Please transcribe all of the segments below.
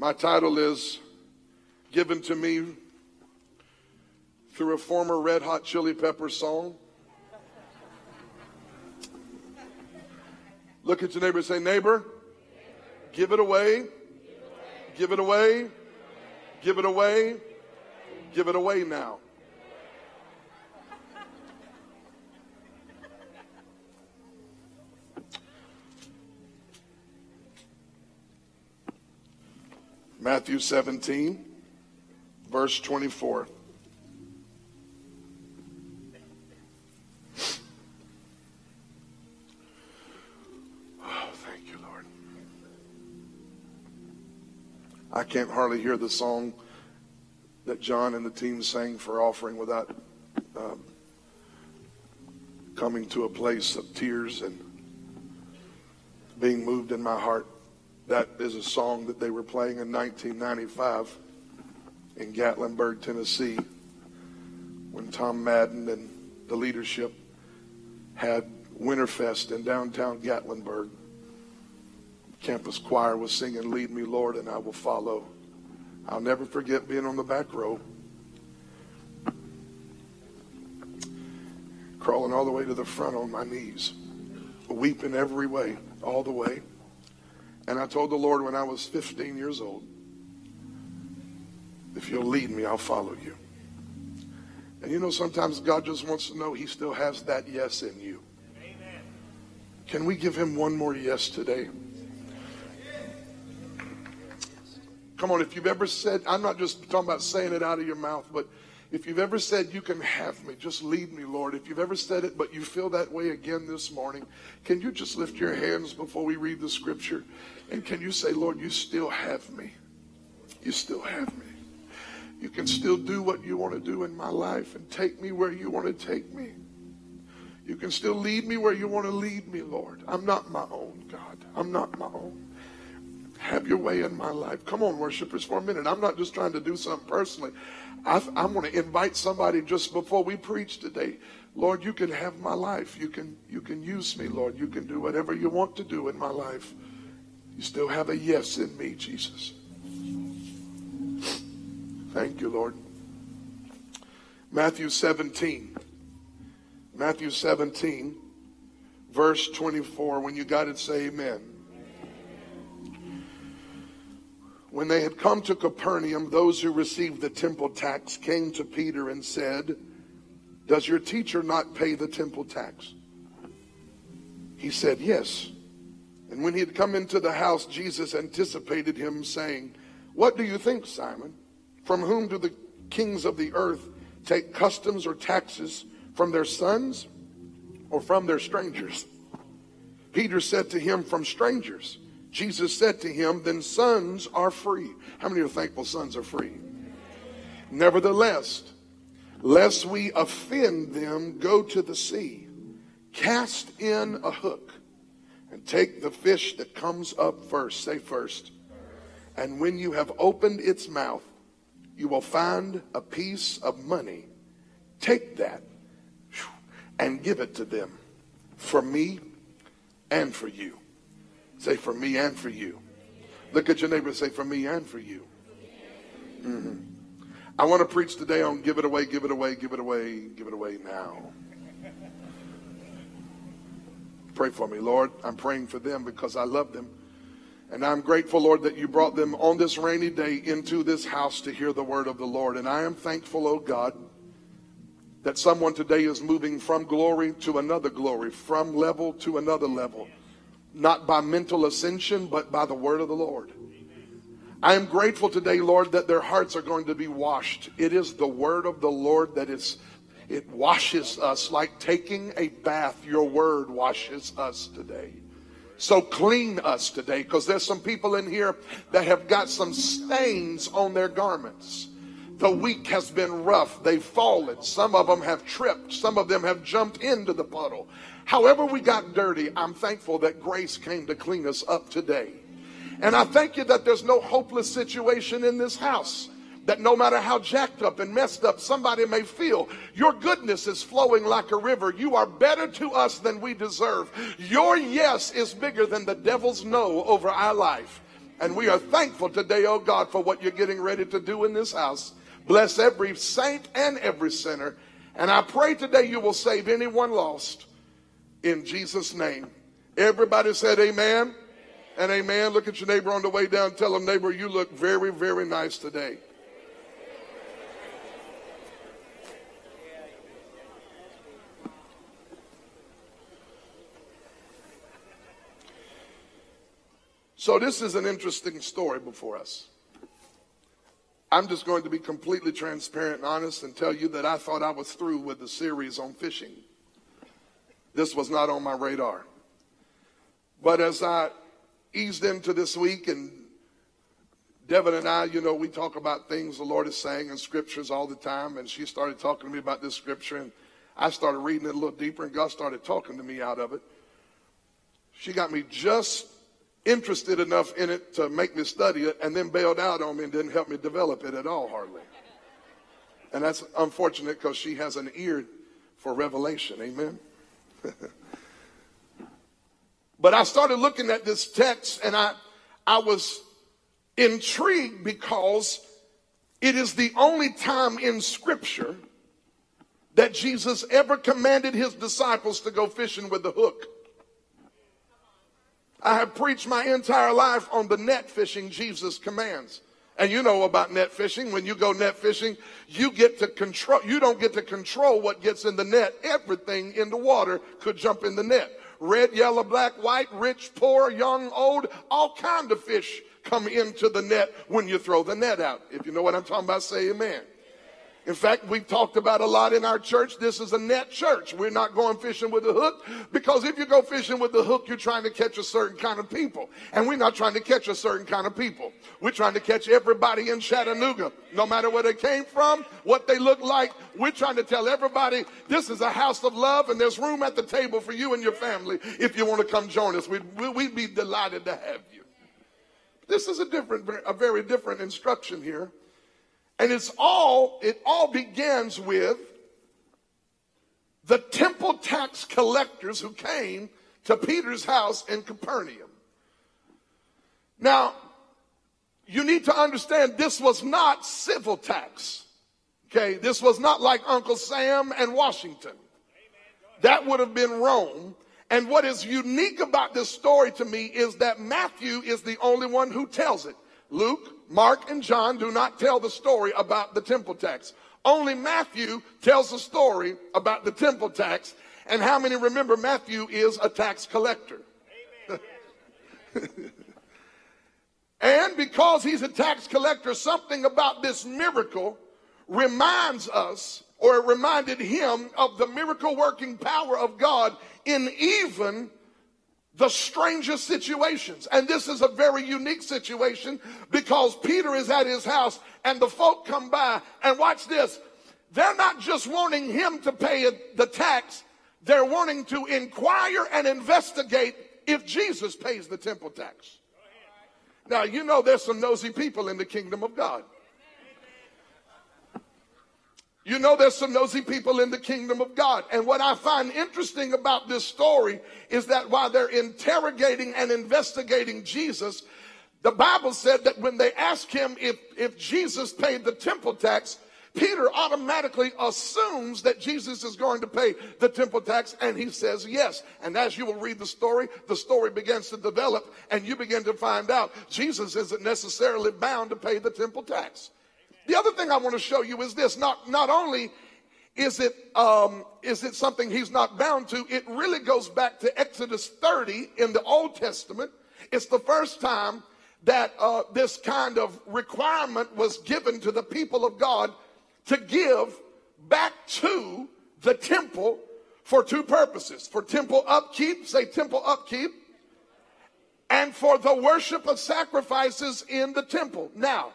My title is given to me through a former Red Hot Chili Peppers song. Look at your neighbor and say, Neighbor, give it away, give it away, give it away, give it away now. Matthew 17, verse 24. Oh, thank you, Lord. I can't hardly hear the song that John and the team sang for offering without um, coming to a place of tears and being moved in my heart. That is a song that they were playing in 1995 in Gatlinburg, Tennessee, when Tom Madden and the leadership had Winterfest in downtown Gatlinburg. Campus choir was singing Lead Me, Lord, and I Will Follow. I'll never forget being on the back row, crawling all the way to the front on my knees, weeping every way, all the way. And I told the Lord when I was 15 years old, if you'll lead me, I'll follow you. And you know, sometimes God just wants to know He still has that yes in you. Amen. Can we give Him one more yes today? Come on, if you've ever said, I'm not just talking about saying it out of your mouth, but if you've ever said, You can have me, just lead me, Lord. If you've ever said it, but you feel that way again this morning, can you just lift your hands before we read the scripture? And can you say, Lord, you still have me? You still have me. You can still do what you want to do in my life and take me where you want to take me. You can still lead me where you want to lead me, Lord. I'm not my own, God. I'm not my own. Have your way in my life. Come on, worshipers, for a minute. I'm not just trying to do something personally. I, I'm going to invite somebody just before we preach today. Lord, you can have my life. You can, you can use me, Lord. You can do whatever you want to do in my life. You still have a yes in me, Jesus. Thank you, Lord. Matthew 17. Matthew 17, verse 24. When you got it, say amen. When they had come to Capernaum, those who received the temple tax came to Peter and said, Does your teacher not pay the temple tax? He said, Yes. And when he had come into the house, Jesus anticipated him, saying, What do you think, Simon? From whom do the kings of the earth take customs or taxes? From their sons or from their strangers? Peter said to him, From strangers. Jesus said to him, Then sons are free. How many are thankful sons are free? Nevertheless, lest we offend them, go to the sea, cast in a hook, and take the fish that comes up first. Say first. And when you have opened its mouth, you will find a piece of money. Take that and give it to them for me and for you. Say, for me and for you. Look at your neighbor say, for me and for you. Mm-hmm. I want to preach today on give it away, give it away, give it away, give it away now. Pray for me, Lord. I'm praying for them because I love them. And I'm grateful, Lord, that you brought them on this rainy day into this house to hear the word of the Lord. And I am thankful, oh God, that someone today is moving from glory to another glory, from level to another level not by mental ascension, but by the word of the Lord. I am grateful today, Lord, that their hearts are going to be washed. It is the word of the Lord that is, it washes us like taking a bath. Your word washes us today. So clean us today because there's some people in here that have got some stains on their garments. The week has been rough. They've fallen. Some of them have tripped. Some of them have jumped into the puddle. However, we got dirty, I'm thankful that grace came to clean us up today. And I thank you that there's no hopeless situation in this house. That no matter how jacked up and messed up somebody may feel, your goodness is flowing like a river. You are better to us than we deserve. Your yes is bigger than the devil's no over our life. And we are thankful today, oh God, for what you're getting ready to do in this house. Bless every saint and every sinner. And I pray today you will save anyone lost in Jesus' name. Everybody said amen and amen. Look at your neighbor on the way down. Tell them, neighbor, you look very, very nice today. So, this is an interesting story before us. I'm just going to be completely transparent and honest and tell you that I thought I was through with the series on fishing. This was not on my radar. But as I eased into this week and Devin and I, you know, we talk about things the Lord is saying in scriptures all the time. And she started talking to me about this scripture, and I started reading it a little deeper, and God started talking to me out of it. She got me just interested enough in it to make me study it and then bailed out on me and didn't help me develop it at all, hardly. And that's unfortunate because she has an ear for revelation. Amen. but I started looking at this text and I, I was intrigued because it is the only time in Scripture that Jesus ever commanded his disciples to go fishing with the hook. I have preached my entire life on the net fishing Jesus commands. And you know about net fishing. When you go net fishing, you get to control, you don't get to control what gets in the net. Everything in the water could jump in the net. Red, yellow, black, white, rich, poor, young, old, all kind of fish come into the net when you throw the net out. If you know what I'm talking about, say amen. In fact, we've talked about a lot in our church. This is a net church. We're not going fishing with a hook because if you go fishing with the hook, you're trying to catch a certain kind of people. And we're not trying to catch a certain kind of people. We're trying to catch everybody in Chattanooga, no matter where they came from, what they look like. We're trying to tell everybody this is a house of love and there's room at the table for you and your family if you want to come join us. We'd, we'd be delighted to have you. This is a different, a very different instruction here. And it's all, it all begins with the temple tax collectors who came to Peter's house in Capernaum. Now, you need to understand this was not civil tax. Okay, this was not like Uncle Sam and Washington. That would have been Rome. And what is unique about this story to me is that Matthew is the only one who tells it. Luke, Mark, and John do not tell the story about the temple tax. Only Matthew tells the story about the temple tax. And how many remember Matthew is a tax collector? and because he's a tax collector, something about this miracle reminds us, or reminded him of the miracle working power of God in even the strangest situations. And this is a very unique situation because Peter is at his house and the folk come by and watch this. They're not just wanting him to pay the tax. They're wanting to inquire and investigate if Jesus pays the temple tax. Now, you know there's some nosy people in the kingdom of God. You know, there's some nosy people in the kingdom of God. And what I find interesting about this story is that while they're interrogating and investigating Jesus, the Bible said that when they asked him if, if Jesus paid the temple tax, Peter automatically assumes that Jesus is going to pay the temple tax, and he says yes. And as you will read the story, the story begins to develop, and you begin to find out Jesus isn't necessarily bound to pay the temple tax. The other thing I want to show you is this: not not only is it um, is it something he's not bound to, it really goes back to Exodus 30 in the Old Testament. It's the first time that uh, this kind of requirement was given to the people of God to give back to the temple for two purposes for temple upkeep, say temple upkeep, and for the worship of sacrifices in the temple. Now,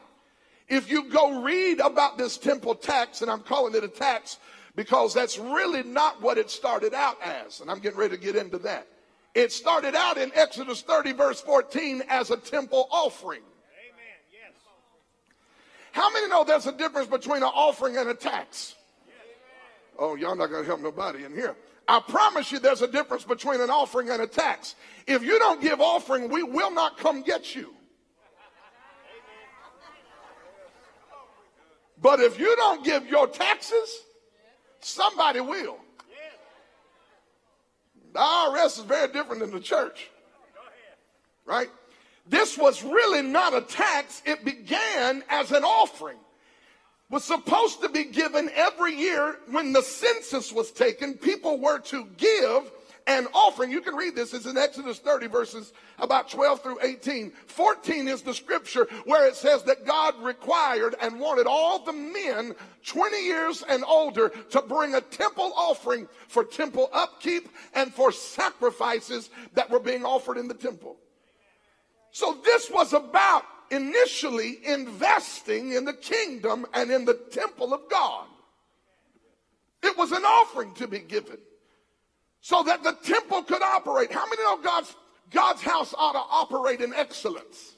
if you go read about this temple tax, and I'm calling it a tax because that's really not what it started out as, and I'm getting ready to get into that. It started out in Exodus 30, verse 14, as a temple offering. Amen. Yes. How many know there's a difference between an offering and a tax? Oh, y'all not going to help nobody in here. I promise you there's a difference between an offering and a tax. If you don't give offering, we will not come get you. But if you don't give your taxes, somebody will. The IRS is very different than the church. Right? This was really not a tax. It began as an offering. Was supposed to be given every year when the census was taken. People were to give an offering. You can read this. It's in Exodus 30 verses about 12 through 18. 14 is the scripture where it says that God required and wanted all the men 20 years and older to bring a temple offering for temple upkeep and for sacrifices that were being offered in the temple. So this was about initially investing in the kingdom and in the temple of God. It was an offering to be given so that the temple could operate. How many know God's, God's house ought to operate in excellence?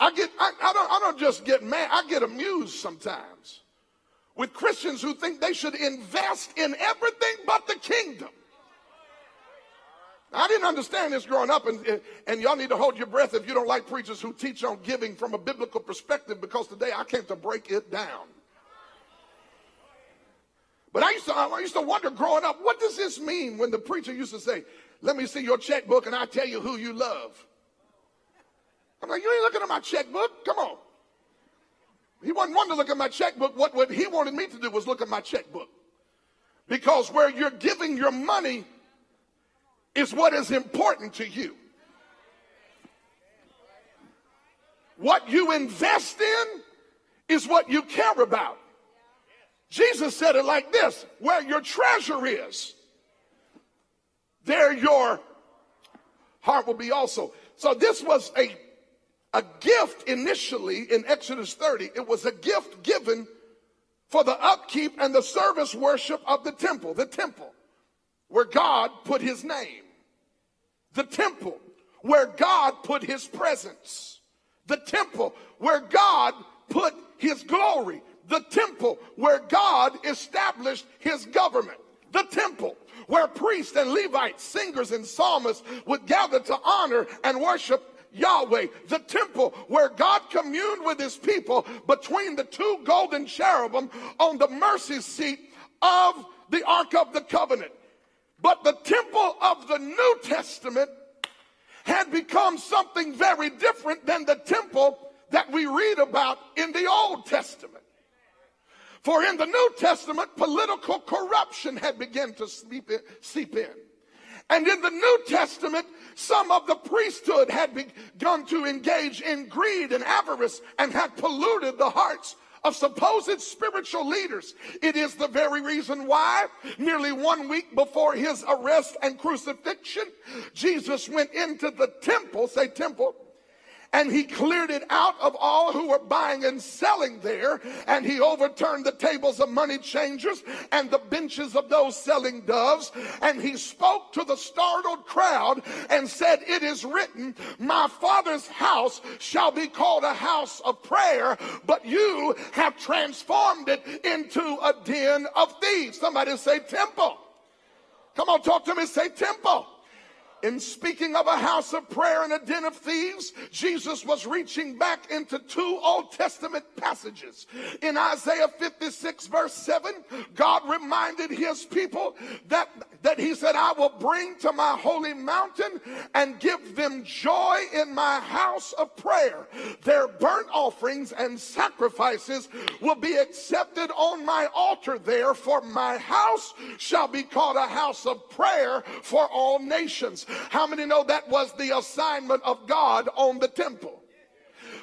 I get, I, I, don't, I don't just get mad, I get amused sometimes with Christians who think they should invest in everything but the kingdom. I didn't understand this growing up, and, and y'all need to hold your breath if you don't like preachers who teach on giving from a biblical perspective because today I came to break it down. But I used to, I used to wonder growing up, what does this mean when the preacher used to say, let me see your checkbook and I tell you who you love. I'm like, you ain't looking at my checkbook. Come on. He wasn't wanting to look at my checkbook. What, what he wanted me to do was look at my checkbook. Because where you're giving your money is what is important to you. What you invest in is what you care about. Jesus said it like this where your treasure is, there your heart will be also. So this was a, a gift initially in Exodus 30. It was a gift given for the upkeep and the service worship of the temple, the temple where God put his name, the temple where God put his presence, the temple where God put his glory, the temple where God established his government, the temple where priests and Levites, singers and psalmists would gather to honor and worship Yahweh, the temple where God communed with his people between the two golden cherubim on the mercy seat of the Ark of the Covenant. But the temple of the New Testament had become something very different than the temple that we read about in the Old Testament. For in the New Testament, political corruption had begun to seep in. Seep in. And in the New Testament, some of the priesthood had begun to engage in greed and avarice and had polluted the hearts of supposed spiritual leaders. It is the very reason why, nearly one week before his arrest and crucifixion, Jesus went into the temple, say temple, and he cleared it out of all who were buying and selling there. And he overturned the tables of money changers and the benches of those selling doves. And he spoke to the startled crowd and said, It is written, My father's house shall be called a house of prayer, but you have transformed it into a den of thieves. Somebody say temple. Come on, talk to me. Say temple. In speaking of a house of prayer and a den of thieves, Jesus was reaching back into two Old Testament passages. In Isaiah 56 verse 7, God reminded his people that, that he said, I will bring to my holy mountain and give them joy in my house of prayer. Their burnt offerings and sacrifices will be accepted on my altar there, for my house shall be called a house of prayer for all nations. How many know that was the assignment of God on the temple?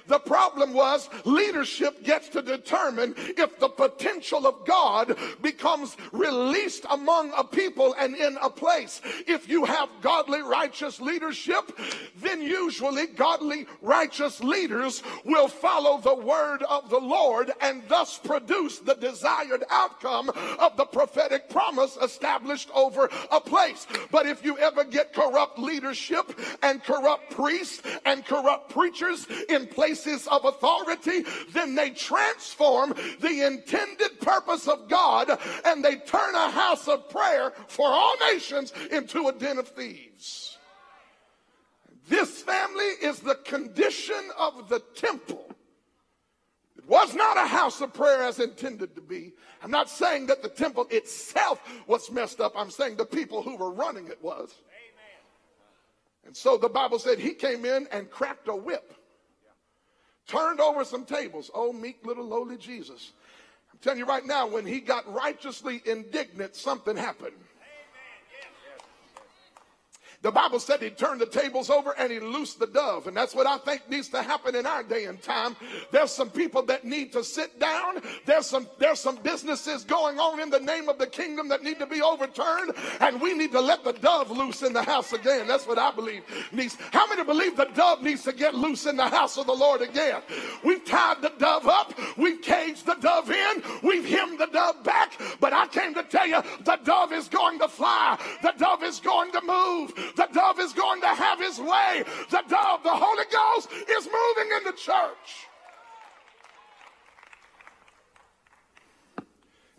The problem was leadership gets to determine if the potential of God becomes released among a people and in a place. If you have godly, righteous leadership, then usually godly, righteous leaders will follow the word of the Lord and thus produce the desired outcome of the prophetic promise established over a place. But if you ever get corrupt leadership and corrupt priests and corrupt preachers in places places of authority, then they transform the intended purpose of God and they turn a house of prayer for all nations into a den of thieves. This family is the condition of the temple. It was not a house of prayer as intended to be. I'm not saying that the temple itself was messed up. I'm saying the people who were running it was. Amen. And so the Bible said he came in and cracked a whip, turned over some tables. Oh, meek little lowly Jesus. I'm telling you right now, when he got righteously indignant, something happened. The Bible said he turned the tables over and he loosed the dove. And that's what I think needs to happen in our day and time. There's some people that need to sit down. There's some, there's some businesses going on in the name of the kingdom that need to be overturned. And we need to let the dove loose in the house again. That's what I believe needs. How many believe the dove needs to get loose in the house of the Lord again? We've tied the dove up. We've caged the dove in. We've hemmed the dove back. But I came to tell you the dove is going to fly. The dove is going to move. The dove is going to have his way. The dove, the Holy Ghost, is moving in the church.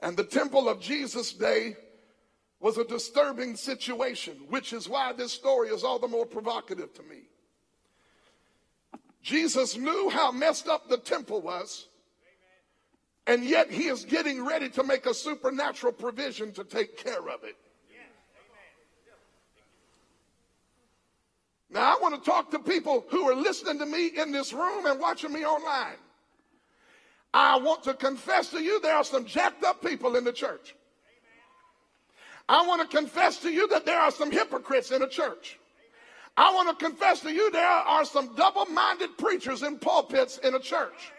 And the temple of Jesus' day was a disturbing situation, which is why this story is all the more provocative to me. Jesus knew how messed up the temple was, and yet he is getting ready to make a supernatural provision to take care of it. Now, I want to talk to people who are listening to me in this room and watching me online. I want to confess to you there are some jacked up people in the church. I want to confess to you that there are some hypocrites in the church. I want to confess to you there are some double minded preachers in pulpits in a church.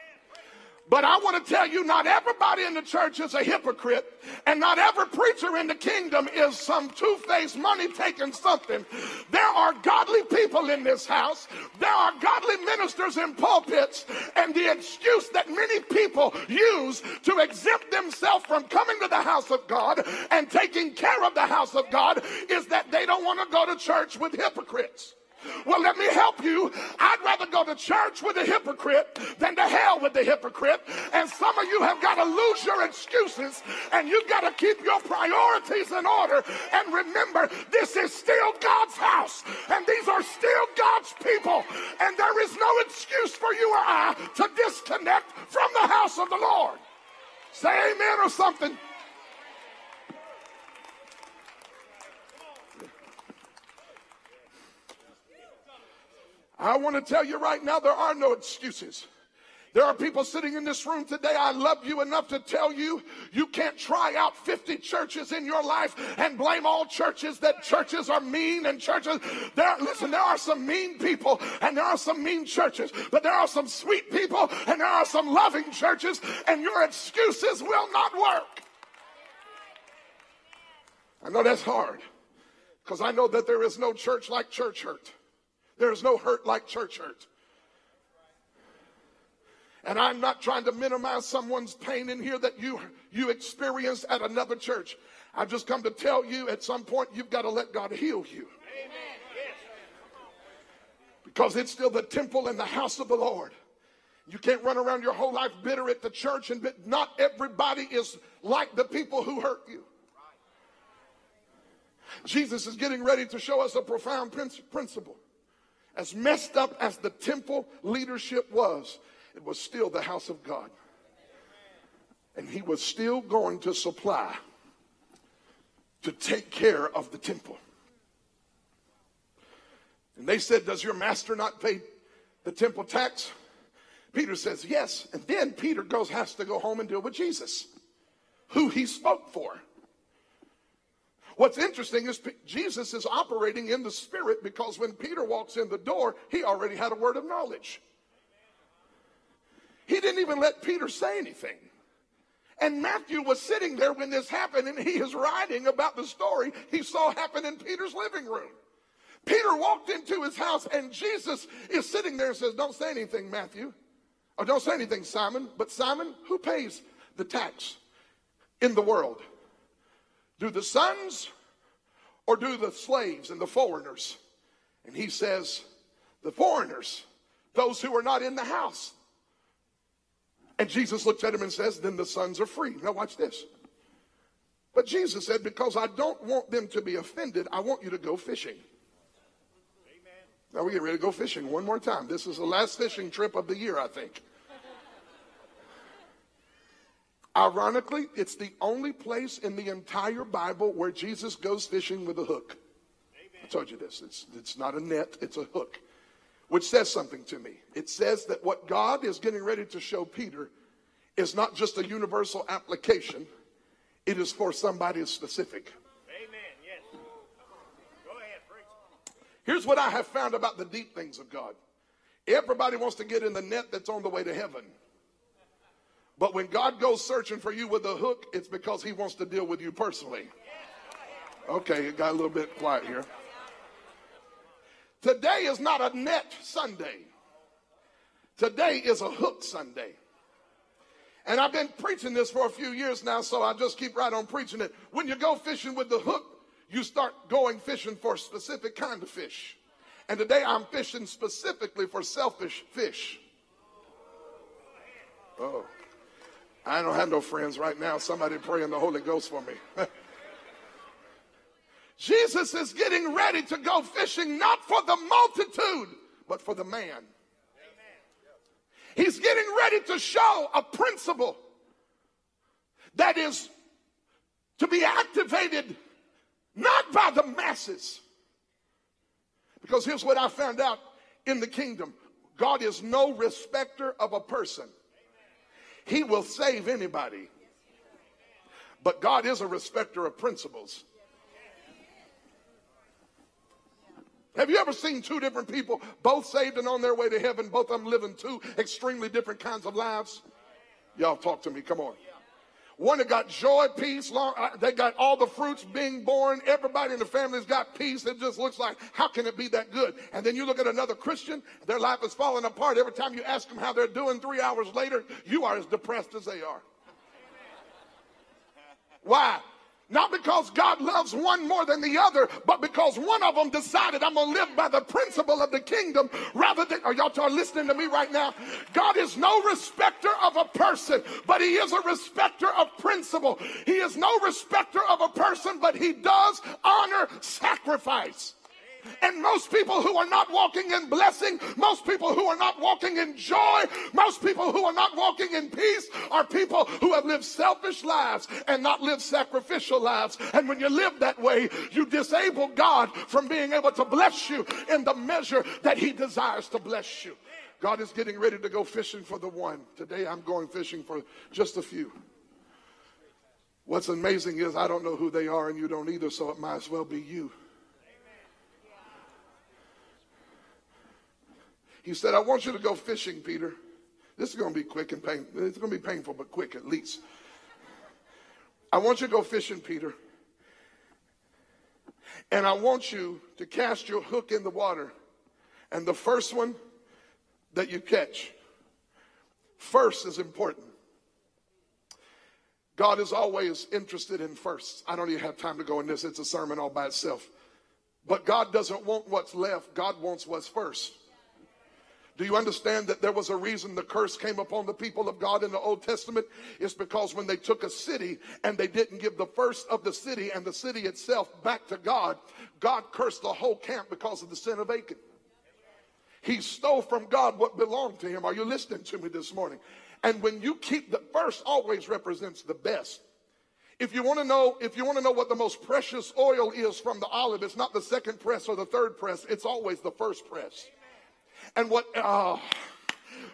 But I want to tell you, not everybody in the church is a hypocrite, and not every preacher in the kingdom is some two faced, money taking something. There are godly people in this house, there are godly ministers in pulpits, and the excuse that many people use to exempt themselves from coming to the house of God and taking care of the house of God is that they don't want to go to church with hypocrites. Well, let me help you. I'd rather go to church with a hypocrite than to hell with the hypocrite. And some of you have got to lose your excuses and you've got to keep your priorities in order. And remember, this is still God's house and these are still God's people. And there is no excuse for you or I to disconnect from the house of the Lord. Say amen or something. I want to tell you right now, there are no excuses. There are people sitting in this room today. I love you enough to tell you you can't try out 50 churches in your life and blame all churches that churches are mean and churches. There, listen, there are some mean people and there are some mean churches, but there are some sweet people and there are some loving churches, and your excuses will not work. I know that's hard because I know that there is no church like church hurt. There's no hurt like church hurt. And I'm not trying to minimize someone's pain in here that you, you experienced at another church. I've just come to tell you at some point you've got to let God heal you. Because it's still the temple and the house of the Lord. You can't run around your whole life bitter at the church, and not everybody is like the people who hurt you. Jesus is getting ready to show us a profound principle. As messed up as the temple leadership was, it was still the house of God. And he was still going to supply to take care of the temple. And they said, Does your master not pay the temple tax? Peter says, Yes. And then Peter goes, has to go home and deal with Jesus, who he spoke for. What's interesting is Jesus is operating in the Spirit because when Peter walks in the door, he already had a word of knowledge. He didn't even let Peter say anything. And Matthew was sitting there when this happened, and he is writing about the story he saw happen in Peter's living room. Peter walked into his house, and Jesus is sitting there and says, Don't say anything, Matthew. Or don't say anything, Simon. But Simon, who pays the tax in the world? Do the sons or do the slaves and the foreigners? And he says, The foreigners, those who are not in the house. And Jesus looks at him and says, Then the sons are free. Now, watch this. But Jesus said, Because I don't want them to be offended, I want you to go fishing. Amen. Now we get ready to go fishing one more time. This is the last fishing trip of the year, I think. Ironically, it's the only place in the entire Bible where Jesus goes fishing with a hook. I told you this. It's, it's not a net, it's a hook, which says something to me. It says that what God is getting ready to show Peter is not just a universal application, it is for somebody specific. Amen. Yes. Go ahead, preach. Here's what I have found about the deep things of God everybody wants to get in the net that's on the way to heaven. But when God goes searching for you with a hook, it's because he wants to deal with you personally. Okay, it got a little bit quiet here. Today is not a net Sunday. Today is a hook Sunday. And I've been preaching this for a few years now, so I just keep right on preaching it. When you go fishing with the hook, you start going fishing for a specific kind of fish. And today I'm fishing specifically for selfish fish. Oh. I don't have no friends right now. Somebody pray in the Holy Ghost for me. Jesus is getting ready to go fishing not for the multitude, but for the man. He's getting ready to show a principle that is to be activated not by the masses. Because here's what I found out in the kingdom God is no respecter of a person. He will save anybody. But God is a respecter of principles. Have you ever seen two different people, both saved and on their way to heaven, both of them living two extremely different kinds of lives? Y'all talk to me, come on. One that got joy, peace, long, uh, they got all the fruits being born. Everybody in the family's got peace. It just looks like, how can it be that good? And then you look at another Christian, their life is falling apart. Every time you ask them how they're doing three hours later, you are as depressed as they are. Why? Not because God loves one more than the other, but because one of them decided I'm going to live by the principle of the kingdom rather than, are y'all listening to me right now? God is no respecter of a person, but he is a respecter of principle. He is no respecter of a person, but he does honor sacrifice. And most people who are not walking in blessing, most people who are not walking in joy, most people who are not walking in peace are people who have lived selfish lives and not lived sacrificial lives. And when you live that way, you disable God from being able to bless you in the measure that He desires to bless you. God is getting ready to go fishing for the one. Today I'm going fishing for just a few. What's amazing is I don't know who they are and you don't either, so it might as well be you. He said, I want you to go fishing, Peter. This is going to be quick and painful. It's going to be painful, but quick at least. I want you to go fishing, Peter. And I want you to cast your hook in the water. And the first one that you catch, first is important. God is always interested in first. I don't even have time to go in this, it's a sermon all by itself. But God doesn't want what's left, God wants what's first. Do you understand that there was a reason the curse came upon the people of God in the Old Testament? It's because when they took a city and they didn't give the first of the city and the city itself back to God, God cursed the whole camp because of the sin of Achan. He stole from God what belonged to him. Are you listening to me this morning? And when you keep the first always represents the best. If you want to know, if you want to know what the most precious oil is from the olive, it's not the second press or the third press. It's always the first press. And what, uh,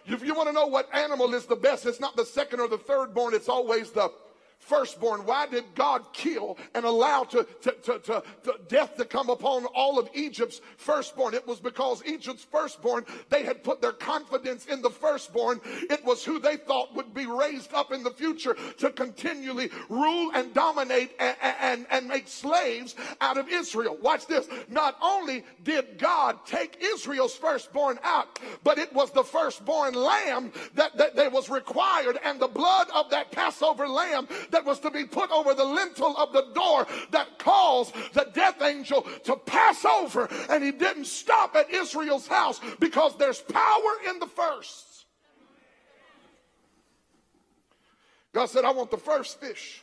if you want to know what animal is the best, it's not the second or the third born, it's always the firstborn. Why did God kill and allow to, to, to, to, death to come upon all of Egypt's firstborn? It was because Egypt's firstborn, they had put their confidence in the firstborn. It was who they thought would be raised up in the future to continually rule and dominate and, and, and make slaves out of Israel. Watch this. Not only did God take Israel's firstborn out, but it was the firstborn lamb that, that, that was required and the blood of that Passover lamb that was to be put over the lintel of the door that caused the death angel to pass over. And he didn't stop at Israel's house because there's power in the first. God said, I want the first fish.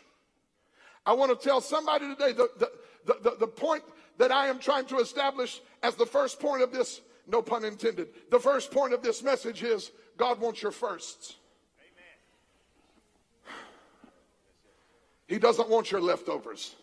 I want to tell somebody today the, the, the, the, the point that I am trying to establish as the first point of this No pun intended. The first point of this message is God wants your firsts. He doesn't want your leftovers.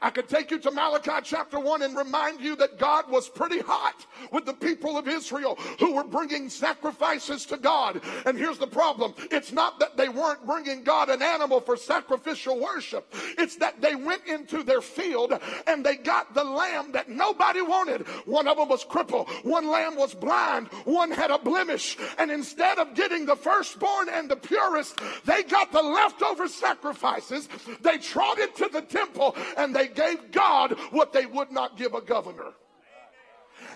I could take you to Malachi chapter 1 and remind you that God was pretty hot with the people of Israel who were bringing sacrifices to God. And here's the problem it's not that they weren't bringing God an animal for sacrificial worship, it's that they went into their field and they got the lamb that nobody wanted. One of them was crippled, one lamb was blind, one had a blemish. And instead of getting the firstborn and the purest, they got the leftover sacrifices. They trotted to the temple and they gave God what they would not give a governor.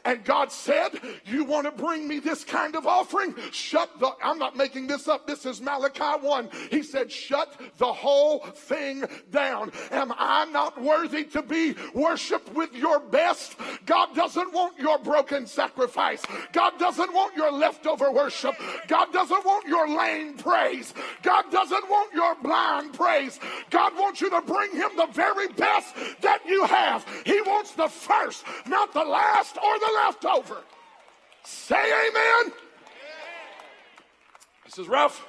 And God said, You want to bring me this kind of offering? Shut the, I'm not making this up. This is Malachi 1. He said, Shut the whole thing down. Am I not worthy to be worshiped with your best? God doesn't want your broken sacrifice. God doesn't want your leftover worship. God doesn't want your lame praise. God doesn't want your blind praise. God wants you to bring him the very best that you have. He wants the first, not the last or the leftover. Say amen. This is rough.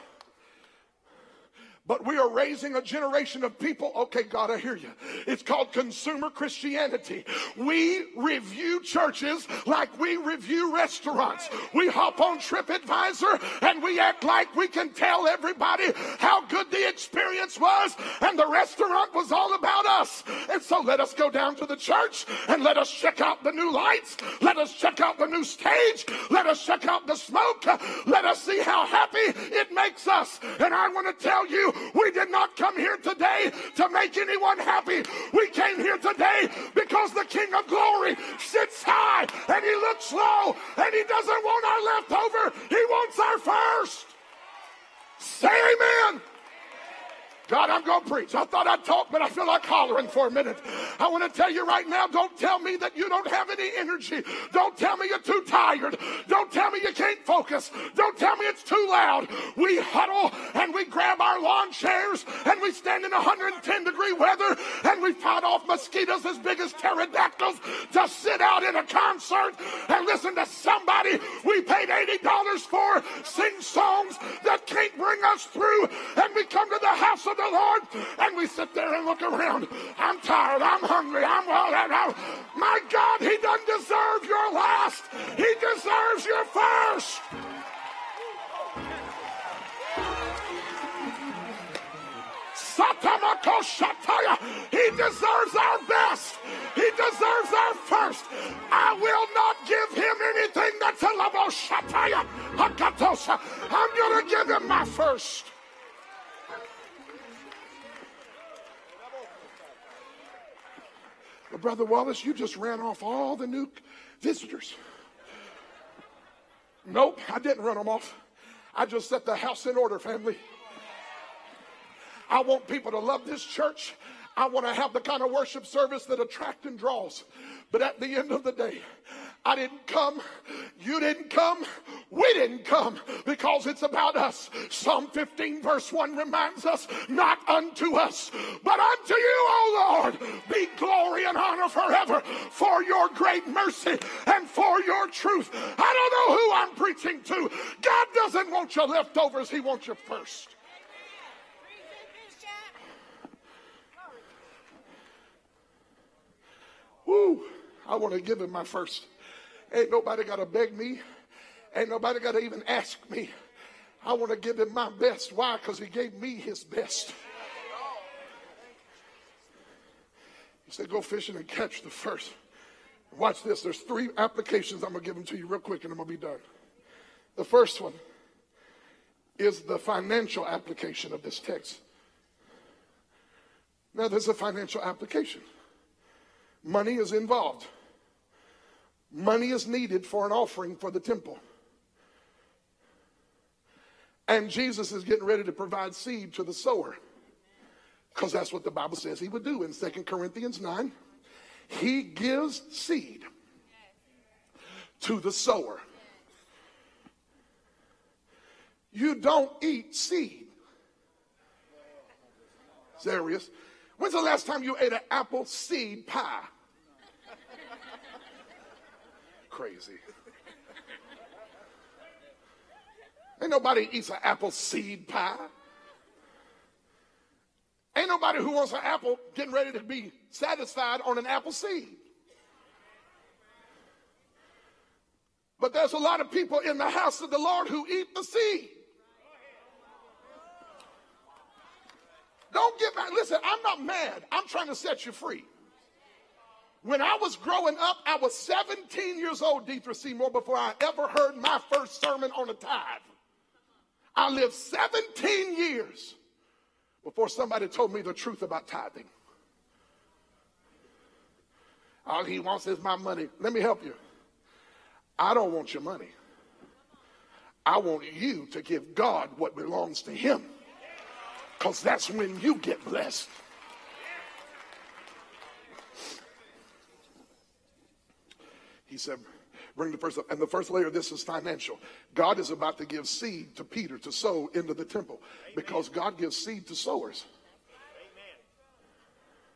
But we are raising a generation of people. Okay, God, I hear you. It's called consumer Christianity. We review churches like we review restaurants. We hop on TripAdvisor and we act like we can tell everybody how good the experience was and the restaurant was all about us. And so let us go down to the church and let us check out the new lights. Let us check out the new stage. Let us check out the smoke. Let us see how happy it makes us. And I want to tell you, we did not come here today to make anyone happy. We came here today because the King of Glory sits high and he looks low and he doesn't want our leftover. He wants our first. Say amen. God, I'm going to preach. I thought I'd talk, but I feel like hollering for a minute. I want to tell you right now don't tell me that you don't have any energy. Don't tell me you're too tired. Don't tell me you can't focus. Don't tell me it's too loud. We huddle and we grab our lawn chairs and we stand in 110 degree weather and we fight off mosquitoes as big as pterodactyls to sit out in a concert and listen to somebody we paid $80 for sing songs that can't bring us through. And we come to the house of of the Lord, and we sit there and look around. I'm tired. I'm hungry. I'm well. I'm, my God, He doesn't deserve your last. He deserves your first. He deserves our best. He deserves our first. I will not give him anything that's a level shataya. I'm to give him my first. But Brother Wallace, you just ran off all the new visitors. Nope, I didn't run them off. I just set the house in order, family. I want people to love this church. I want to have the kind of worship service that attracts and draws. But at the end of the day, I didn't come. You didn't come. We didn't come because it's about us. Psalm 15 verse 1 reminds us, not unto us, but unto you, O Lord, be glory and honor forever for your great mercy and for your truth. I don't know who I'm preaching to. God doesn't want your leftovers. He wants your first. Woo! I want to give him my first. Ain't nobody got to beg me. Ain't nobody got to even ask me. I want to give him my best. Why? Because he gave me his best. He said, Go fishing and catch the first. Watch this. There's three applications. I'm going to give them to you real quick and I'm going to be done. The first one is the financial application of this text. Now, there's a financial application. Money is involved. Money is needed for an offering for the temple. And Jesus is getting ready to provide seed to the sower. Because that's what the Bible says he would do in 2 Corinthians 9. He gives seed to the sower. You don't eat seed. Serious. When's the last time you ate an apple seed pie? Crazy. Ain't nobody eats an apple seed pie. Ain't nobody who wants an apple getting ready to be satisfied on an apple seed. But there's a lot of people in the house of the Lord who eat the seed. Don't get mad. Listen, I'm not mad. I'm trying to set you free. When I was growing up, I was 17 years old, Deidre Seymour, before I ever heard my first sermon on a tithe. I lived 17 years before somebody told me the truth about tithing. All he wants is my money. Let me help you. I don't want your money. I want you to give God what belongs to him. Because that's when you get blessed. He said, Bring the first up. And the first layer of this is financial. God is about to give seed to Peter to sow into the temple because God gives seed to sowers.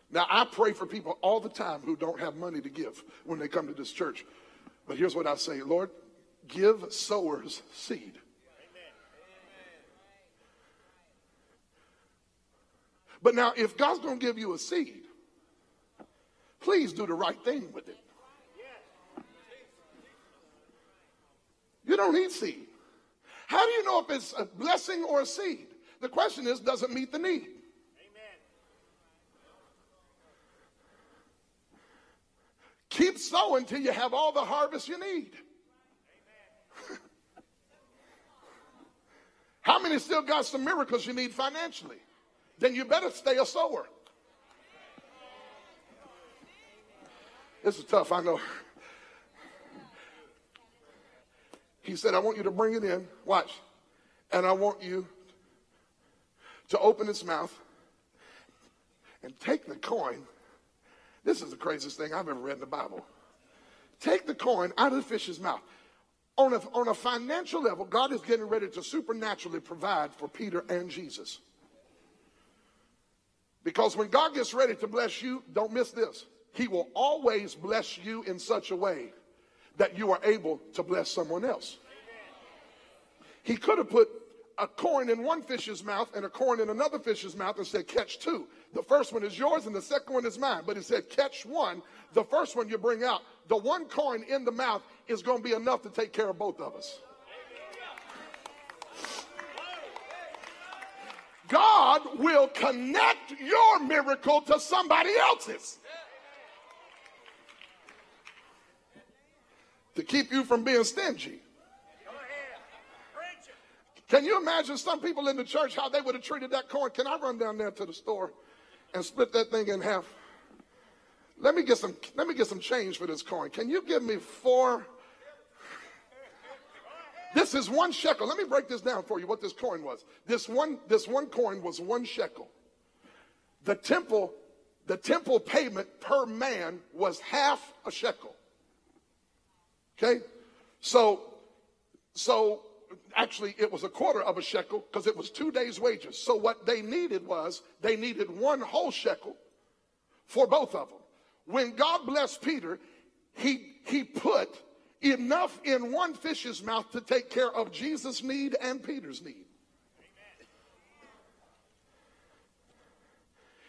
Now, I pray for people all the time who don't have money to give when they come to this church. But here's what I say Lord, give sowers seed. But now, if God's going to give you a seed, please do the right thing with it. You don't need seed. How do you know if it's a blessing or a seed? The question is, does it meet the need? Amen. Keep sowing till you have all the harvest you need. How many still got some miracles you need financially? Then you better stay a sower. This is tough, I know. He said, I want you to bring it in. Watch. And I want you to open its mouth and take the coin. This is the craziest thing I've ever read in the Bible. Take the coin out of the fish's mouth. On a, on a financial level, God is getting ready to supernaturally provide for Peter and Jesus. Because when God gets ready to bless you, don't miss this. He will always bless you in such a way that you are able to bless someone else. He could have put a coin in one fish's mouth and a coin in another fish's mouth and said, Catch two. The first one is yours and the second one is mine. But he said, Catch one. The first one you bring out, the one coin in the mouth is going to be enough to take care of both of us. God will connect your miracle to somebody else's. To keep you from being stingy. Can you imagine some people in the church how they would have treated that coin? Can I run down there to the store and split that thing in half? Let me get some let me get some change for this coin. Can you give me four? This is one shekel. Let me break this down for you what this coin was. This one this one coin was one shekel. The temple the temple payment per man was half a shekel. Okay? So, so actually it was a quarter of a shekel because it was two days' wages. So what they needed was they needed one whole shekel for both of them. When God blessed Peter, he, he put enough in one fish's mouth to take care of Jesus' need and Peter's need.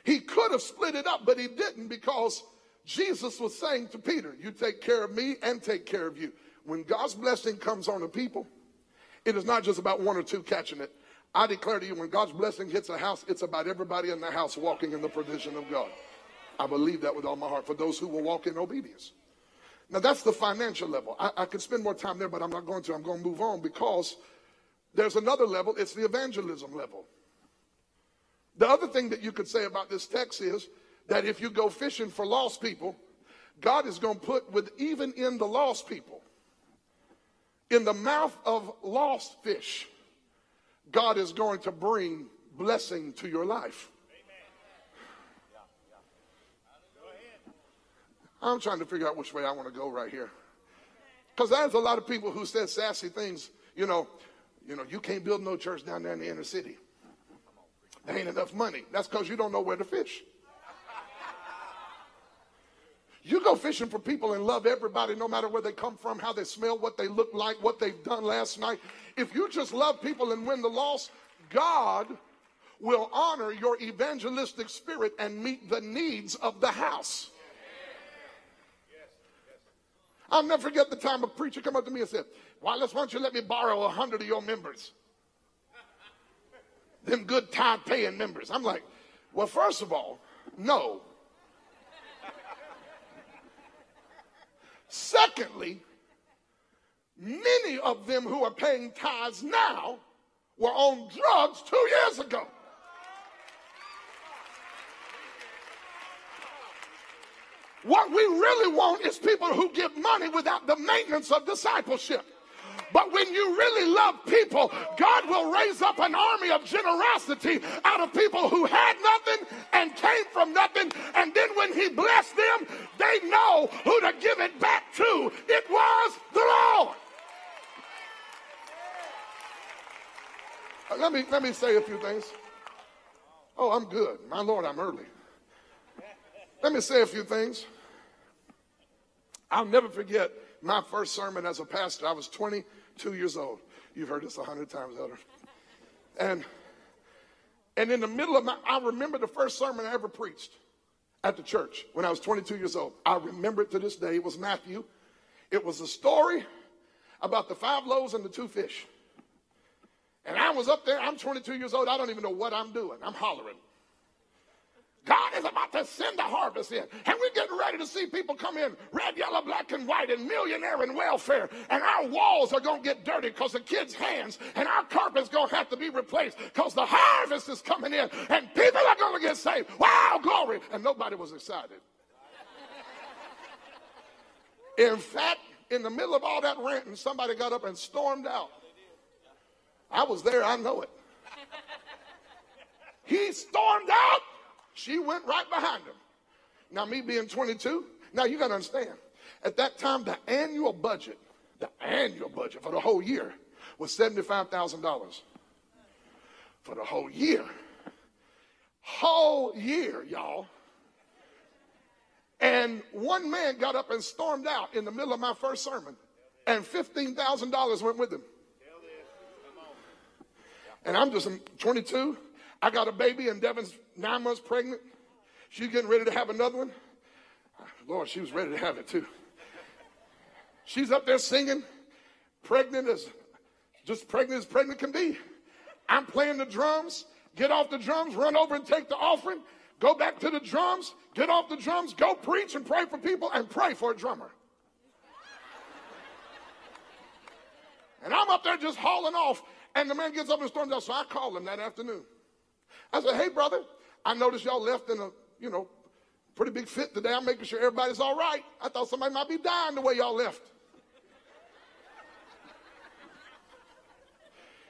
He could have split it up, but he didn't because Jesus was saying to Peter, You take care of me and take care of you. When God's blessing comes on a people, it is not just about one or two catching it. I declare to you, when God's blessing hits a house, it's about everybody in the house walking in the provision of God. I believe that with all my heart for those who will walk in obedience. Now, that's the financial level. I, I could spend more time there, but I'm not going to. I'm going to move on because there's another level. It's the evangelism level. The other thing that you could say about this text is that if you go fishing for lost people, God is going to put with even in the lost people, in the mouth of lost fish, God is going to bring blessing to your life. I'm trying to figure out which way I want to go right here. Because there's a lot of people who said sassy things, you know, you know, you can't build no church down there in the inner city. There ain't enough money. That's because you don't know where to fish. You go fishing for people and love everybody, no matter where they come from, how they smell, what they look like, what they've done last night. If you just love people and win the loss, God will honor your evangelistic spirit and meet the needs of the house. I'll never forget the time a preacher come up to me and said, let's why don't you let me borrow a hundred of your members? Them good time paying members. I'm like, well, first of all, no. Secondly, many of them who are paying tithes now were on drugs two years ago. What we really want is people who give money without the maintenance of discipleship. But when you really love people, God will raise up an army of generosity out of people who had nothing and came from nothing. And then when He blessed them, they know who to give it back to. It was the Lord. Let me, let me say a few things. Oh, I'm good. My Lord, I'm early. Let me say a few things. I'll never forget my first sermon as a pastor. I was 22 years old. You've heard this a hundred times, Elder. And and in the middle of my, I remember the first sermon I ever preached at the church when I was 22 years old. I remember it to this day. It was Matthew. It was a story about the five loaves and the two fish. And I was up there. I'm 22 years old. I don't even know what I'm doing. I'm hollering. God is about to send the harvest in. And we're getting ready to see people come in red, yellow, black, and white, and millionaire and welfare. And our walls are going to get dirty because the kids' hands, and our carpet's going to have to be replaced because the harvest is coming in. And people are going to get saved. Wow, glory. And nobody was excited. In fact, in the middle of all that ranting, somebody got up and stormed out. I was there, I know it. He stormed out she went right behind him. Now, me being 22, now you got to understand, at that time, the annual budget, the annual budget for the whole year was $75,000. For the whole year. Whole year, y'all. And one man got up and stormed out in the middle of my first sermon, and $15,000 went with him. And I'm just 22. I got a baby, and Devin's nine months pregnant. She's getting ready to have another one. Lord, she was ready to have it too. She's up there singing, pregnant as just pregnant as pregnant can be. I'm playing the drums, get off the drums, run over and take the offering, go back to the drums, get off the drums, go preach and pray for people, and pray for a drummer. And I'm up there just hauling off, and the man gets up and storms out. So I called him that afternoon. I said, hey, brother, I noticed y'all left in a, you know, pretty big fit today. I'm making sure everybody's all right. I thought somebody might be dying the way y'all left.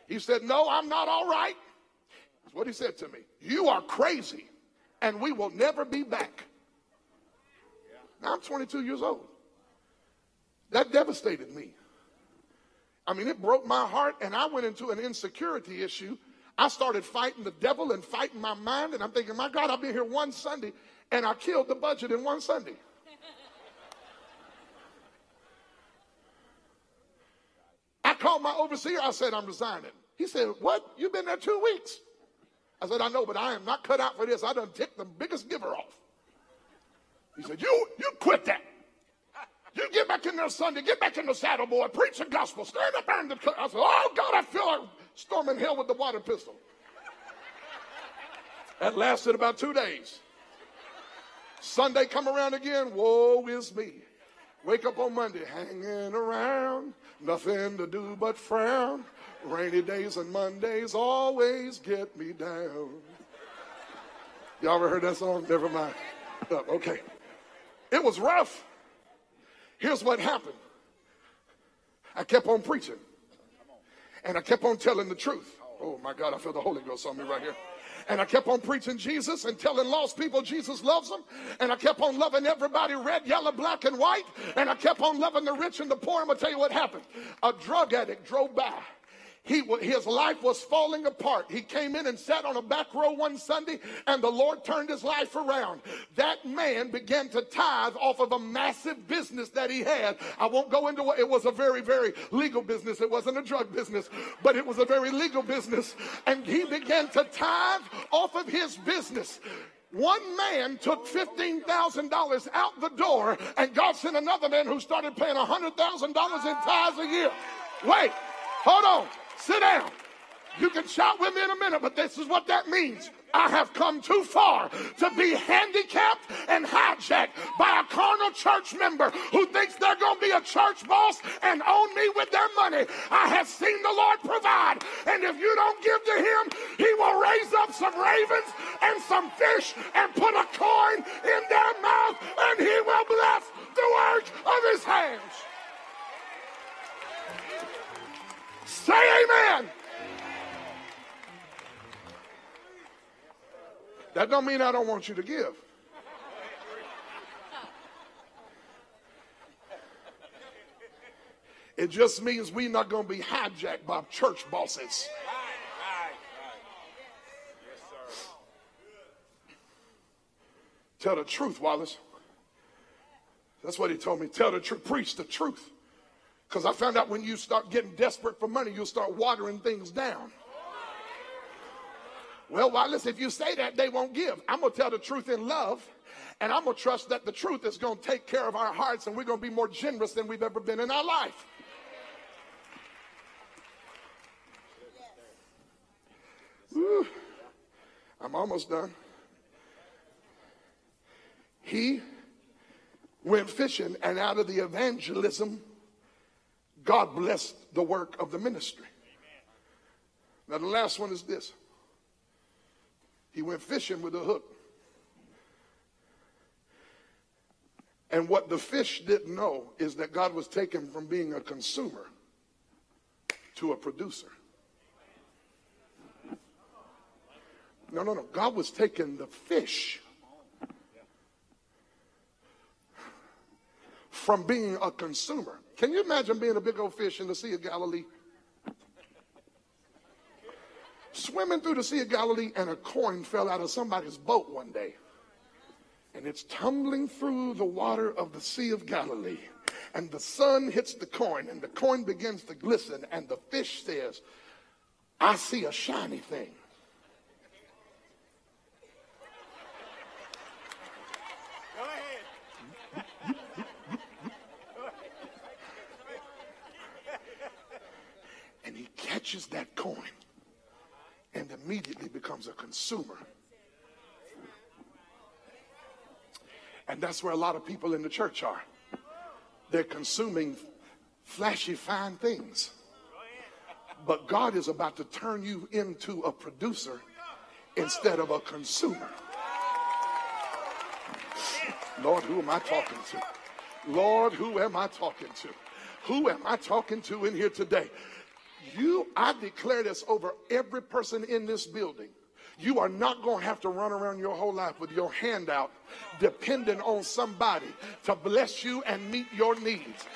He said, no, I'm not all right. That's what he said to me. You are crazy, and we will never be back. Now I'm 22 years old. That devastated me. I mean, it broke my heart, and I went into an insecurity issue I started fighting the devil and fighting my mind, and I'm thinking, my God, I've been here one Sunday, and I killed the budget in one Sunday. I called my overseer. I said, I'm resigning. He said, What? You've been there two weeks. I said, I know, but I am not cut out for this. I done ticked the biggest giver off. He said, You you quit that. You get back in there Sunday, get back in the saddle, boy, preach the gospel, stand up there in the I said, Oh God, I feel like storming hell with the water pistol. That lasted about two days. Sunday come around again, woe is me. Wake up on Monday, hanging around, nothing to do but frown. Rainy days and Mondays always get me down. Y'all ever heard that song? Never mind. Oh, okay. It was rough. Here's what happened. I kept on preaching. And I kept on telling the truth. Oh my God, I feel the Holy Ghost on me right here. And I kept on preaching Jesus and telling lost people Jesus loves them. And I kept on loving everybody red, yellow, black, and white. And I kept on loving the rich and the poor. I'm going to tell you what happened. A drug addict drove by he, his life was falling apart. He came in and sat on a back row one Sunday, and the Lord turned his life around. That man began to tithe off of a massive business that he had. I won't go into what it was a very, very legal business. It wasn't a drug business, but it was a very legal business. And he began to tithe off of his business. One man took $15,000 out the door, and God sent another man who started paying $100,000 in tithes a year. Wait, hold on. Sit down. You can shout with me in a minute, but this is what that means. I have come too far to be handicapped and hijacked by a carnal church member who thinks they're going to be a church boss and own me with their money. I have seen the Lord provide. And if you don't give to him, he will raise up some ravens and some fish and put a coin in their mouth and he will bless the work of his hands. Say amen. That don't mean I don't want you to give. It just means we're not going to be hijacked by church bosses. Tell the truth, Wallace. That's what he told me. Tell the truth. Preach the truth. Because I found out when you start getting desperate for money, you'll start watering things down. Well, Wallace, if you say that, they won't give. I'm going to tell the truth in love, and I'm going to trust that the truth is going to take care of our hearts, and we're going to be more generous than we've ever been in our life. I'm almost done. He went fishing, and out of the evangelism, God blessed the work of the ministry. Now, the last one is this he went fishing with a hook. And what the fish didn't know is that God was taking from being a consumer to a producer. No, no, no. God was taking the fish from being a consumer. Can you imagine being a big old fish in the Sea of Galilee? Swimming through the Sea of Galilee, and a coin fell out of somebody's boat one day. And it's tumbling through the water of the Sea of Galilee. And the sun hits the coin, and the coin begins to glisten, and the fish says, I see a shiny thing. Catches that coin and immediately becomes a consumer. And that's where a lot of people in the church are. They're consuming flashy, fine things. But God is about to turn you into a producer instead of a consumer. Lord, who am I talking to? Lord, who am I talking to? Who am I talking to in here today? You, I declare this over every person in this building. You are not going to have to run around your whole life with your hand out, depending on somebody to bless you and meet your needs.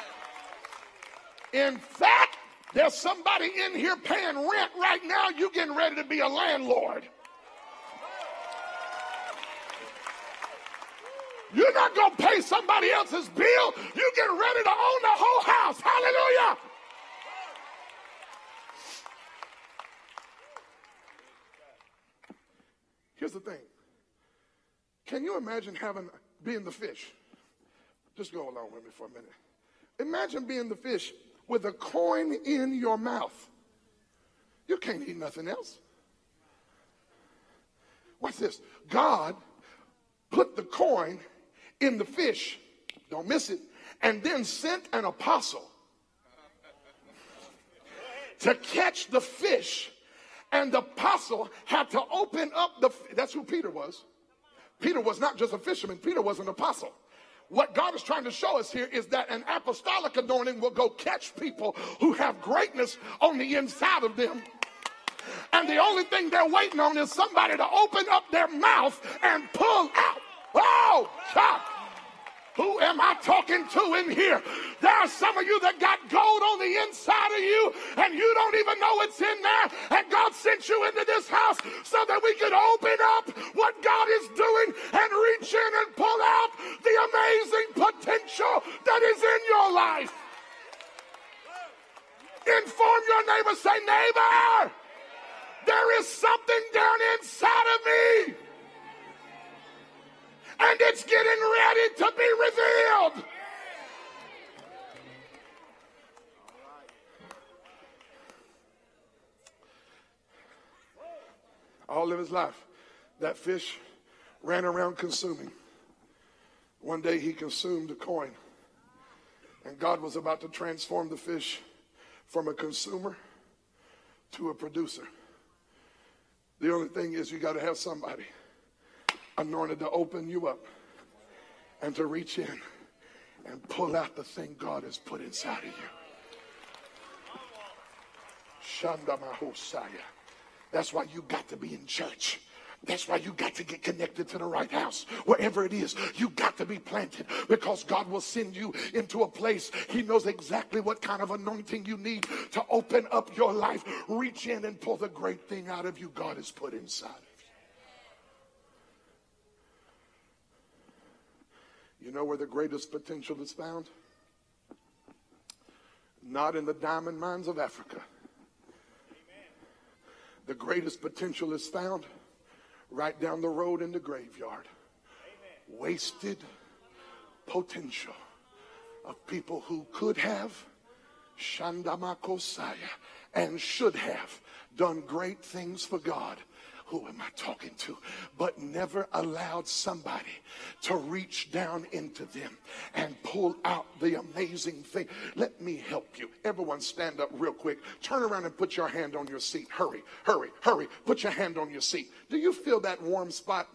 In fact, there's somebody in here paying rent right now. You're getting ready to be a landlord. You're not going to pay somebody else's bill. You're getting ready to own the whole house. Hallelujah. Here's the thing. Can you imagine having being the fish? Just go along with me for a minute. Imagine being the fish with a coin in your mouth. You can't eat nothing else. What's this? God put the coin in the fish, don't miss it, and then sent an apostle to catch the fish and the apostle had to open up the, that's who Peter was. Peter was not just a fisherman, Peter was an apostle. What God is trying to show us here is that an apostolic anointing will go catch people who have greatness on the inside of them. And the only thing they're waiting on is somebody to open up their mouth and pull out. Oh, God. Who am I talking to in here? There are some of you that got gold on the inside of you and you don't even know it's in there. And God sent you into this house so that we could open up what God is doing and reach in and pull out the amazing potential that is in your life. Inform your neighbor, say, neighbor, there is something down inside of me and it's getting ready to be revealed. All of his life, that fish ran around consuming. One day he consumed a coin, and God was about to transform the fish from a consumer to a producer. The only thing is, you got to have somebody anointed to open you up and to reach in and pull out the thing God has put inside of you. Shanda Mahosaya. That's why you got to be in church. That's why you got to get connected to the right house. Wherever it is, you got to be planted because God will send you into a place. He knows exactly what kind of anointing you need to open up your life. Reach in and pull the great thing out of you God has put inside of You You know where the greatest potential is found? Not in the diamond mines of Africa. The greatest potential is found right down the road in the graveyard. Wasted potential of people who could have, Shandamakosaya, and should have done great things for God who am I talking to? But never allowed somebody to reach down into them and pull out the amazing thing. Let me help you. Everyone stand up real quick. Turn around and put your hand on your seat. Hurry, hurry, hurry. Put your hand on your seat. Do you feel that warm spot?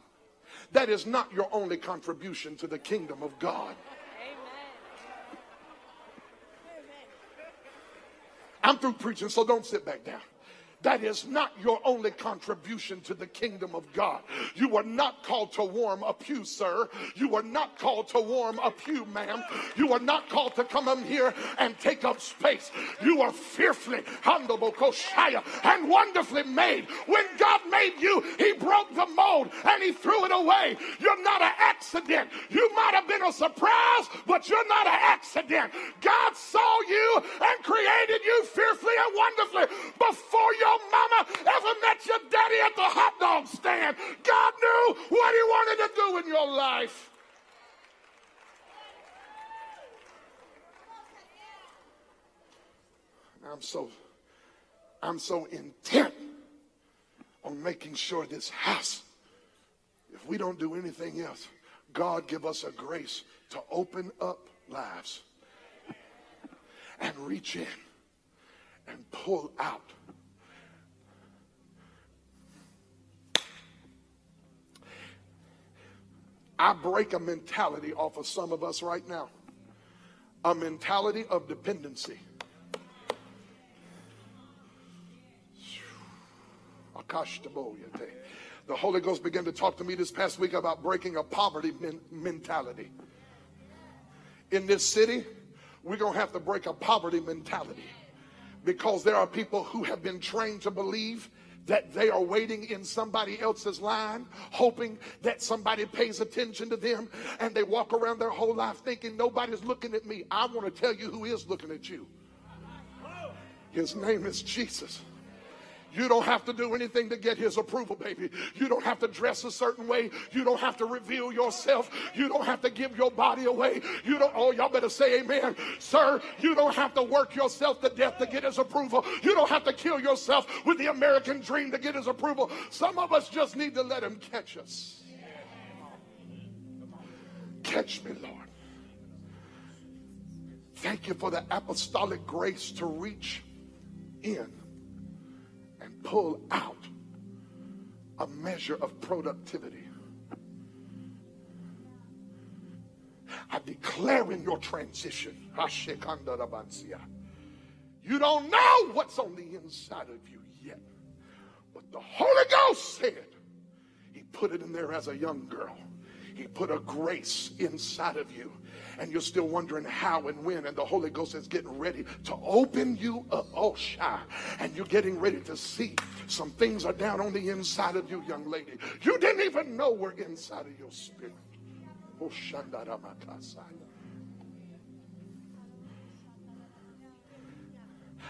That is not your only contribution to the kingdom of God. Amen. I'm through preaching, so don't sit back down. That is not your only contribution to the kingdom of God. You are not called to warm a pew, sir. You are not called to warm a pew, ma'am. You are not called to come in here and take up space. You are fearfully, and wonderfully made. When God made you, He broke the mold and He threw it away. You're not an accident. You might have been a surprise, but you're not an accident. God saw you and created you fearfully and wonderfully before you mama ever met your daddy at the hot dog stand. God knew what he wanted to do in your life. I'm so I'm so intent on making sure this house, if we don't do anything else, God give us a grace to open up lives and reach in and pull out I break a mentality off of some of us right now a mentality of dependency. The Holy Ghost began to talk to me this past week about breaking a poverty men- mentality. In this city, we're going to have to break a poverty mentality because there are people who have been trained to believe that they are waiting in somebody else's line, hoping that somebody pays attention to them, and they walk around their whole life thinking nobody's looking at me. I want to tell you who is looking at you. His name is Jesus. You don't have to do anything to get his approval, baby. You don't have to dress a certain way. You don't have to reveal yourself. You don't have to give your body away. You don't, oh, y'all better say amen. Sir, you don't have to work yourself to death to get his approval. You don't have to kill yourself with the American dream to get his approval. Some of us just need to let him catch us. Catch me, Lord. Thank you for the apostolic grace to reach in pull out a measure of productivity. I declare in your transition, you don't know what's on the inside of you yet. But the Holy Ghost said, He put it in there as a young girl. He put a grace inside of you. And you're still wondering how and when, and the Holy Ghost is getting ready to open you up. Oh, shy. And you're getting ready to see some things are down on the inside of you, young lady. You didn't even know were inside of your spirit. Oh, Shandaramakasai.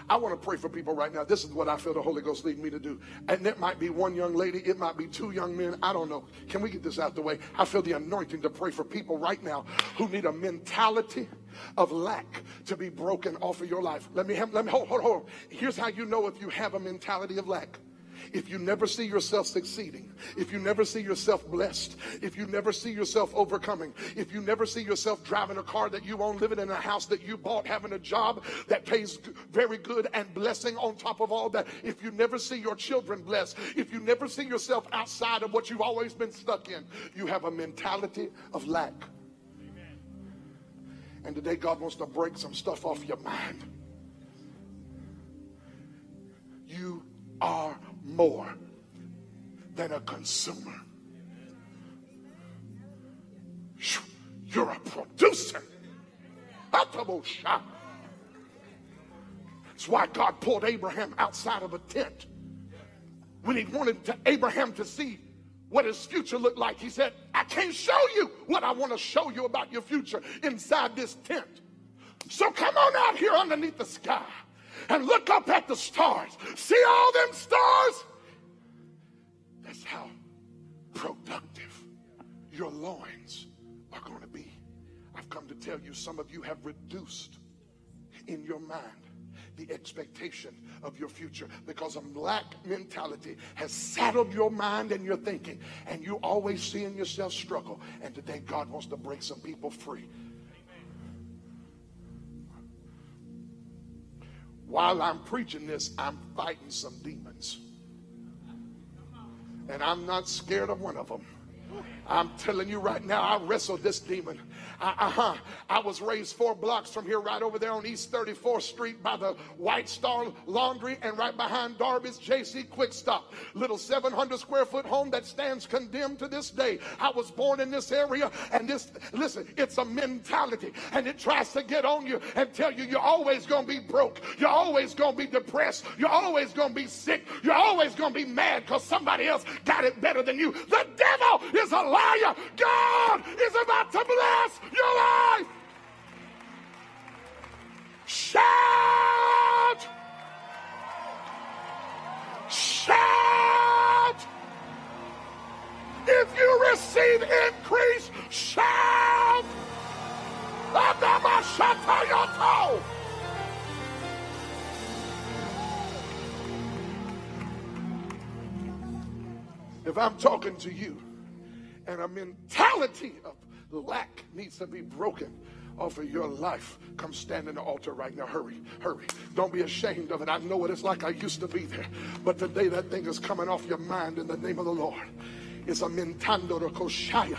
I want to pray for people right now. This is what I feel the Holy Ghost leading me to do. And it might be one young lady, it might be two young men. I don't know. Can we get this out the way? I feel the anointing to pray for people right now who need a mentality of lack to be broken off of your life. Let me have, let me hold, hold, hold. Here's how you know if you have a mentality of lack if you never see yourself succeeding, if you never see yourself blessed, if you never see yourself overcoming, if you never see yourself driving a car that you own, living in a house that you bought, having a job that pays very good and blessing on top of all that, if you never see your children blessed, if you never see yourself outside of what you've always been stuck in, you have a mentality of lack. And today, God wants to break some stuff off your mind. You are more than a consumer. You're a producer. That's why God pulled Abraham outside of a tent. When he wanted to, Abraham to see what his future looked like, he said, I can't show you what I want to show you about your future inside this tent. So come on out here underneath the sky and look up at the stars. See all them stars? That's how productive your loins are going to be. I've come to tell you, some of you have reduced in your mind the expectation of your future because a lack mentality has saddled your mind and your thinking, and you always seeing yourself struggle. And today, God wants to break some people free while I'm preaching this, I'm fighting some demons. And I'm not scared of one of them. I'm telling you right now, I wrestled this demon. I, uh-huh. I was raised four blocks from here, right over there on East 34th Street by the White Star Laundry and right behind Darby's JC Quick Stop. Little 700 square foot home that stands condemned to this day. I was born in this area, and this, listen, it's a mentality, and it tries to get on you and tell you you're always going to be broke. You're always going to be depressed. You're always going to be sick. You're always going to be mad because somebody else got it better than you. The devil is a liar. God is about to bless your life. Shout! Shout! If you receive increase, shout! I've never shut your toe. If I'm talking to you and a mentality of lack needs to be broken off of your life, come stand in the altar right now. Hurry, hurry. Don't be ashamed of it. I know what it's like. I used to be there. But today that thing is coming off your mind in the name of the Lord. It's a mentando koshaya.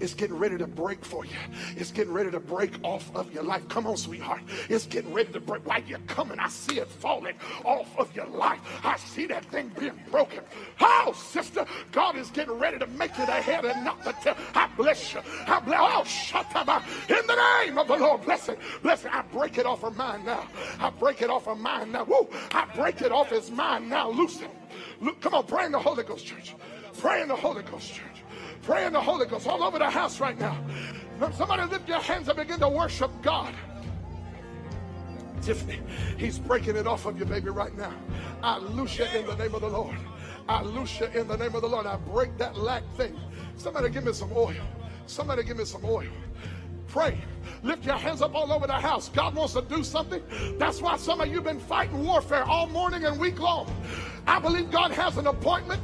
It's getting ready to break for you. It's getting ready to break off of your life. Come on, sweetheart. It's getting ready to break. While you're coming, I see it falling off of your life. I see that thing being broken. Oh, sister, God is getting ready to make you the head and not the tail. I bless you. I bless. Oh, shut up. In the name of the Lord, bless it. Bless it. I break it off of mine now. I break it off of mine now. Woo. I break it off his mind now. Loosen. Look, come on, in the Holy Ghost, church. Pray in the Holy Ghost, church. Pray in the Holy Ghost all over the house right now. Somebody lift your hands and begin to worship God. Tiffany, he's breaking it off of you, baby, right now. I loose you in the name of the Lord. I loose you in the name of the Lord. I break that lack thing. Somebody give me some oil. Somebody give me some oil. Pray. Lift your hands up all over the house. God wants to do something. That's why some of you have been fighting warfare all morning and week long. I believe God has an appointment,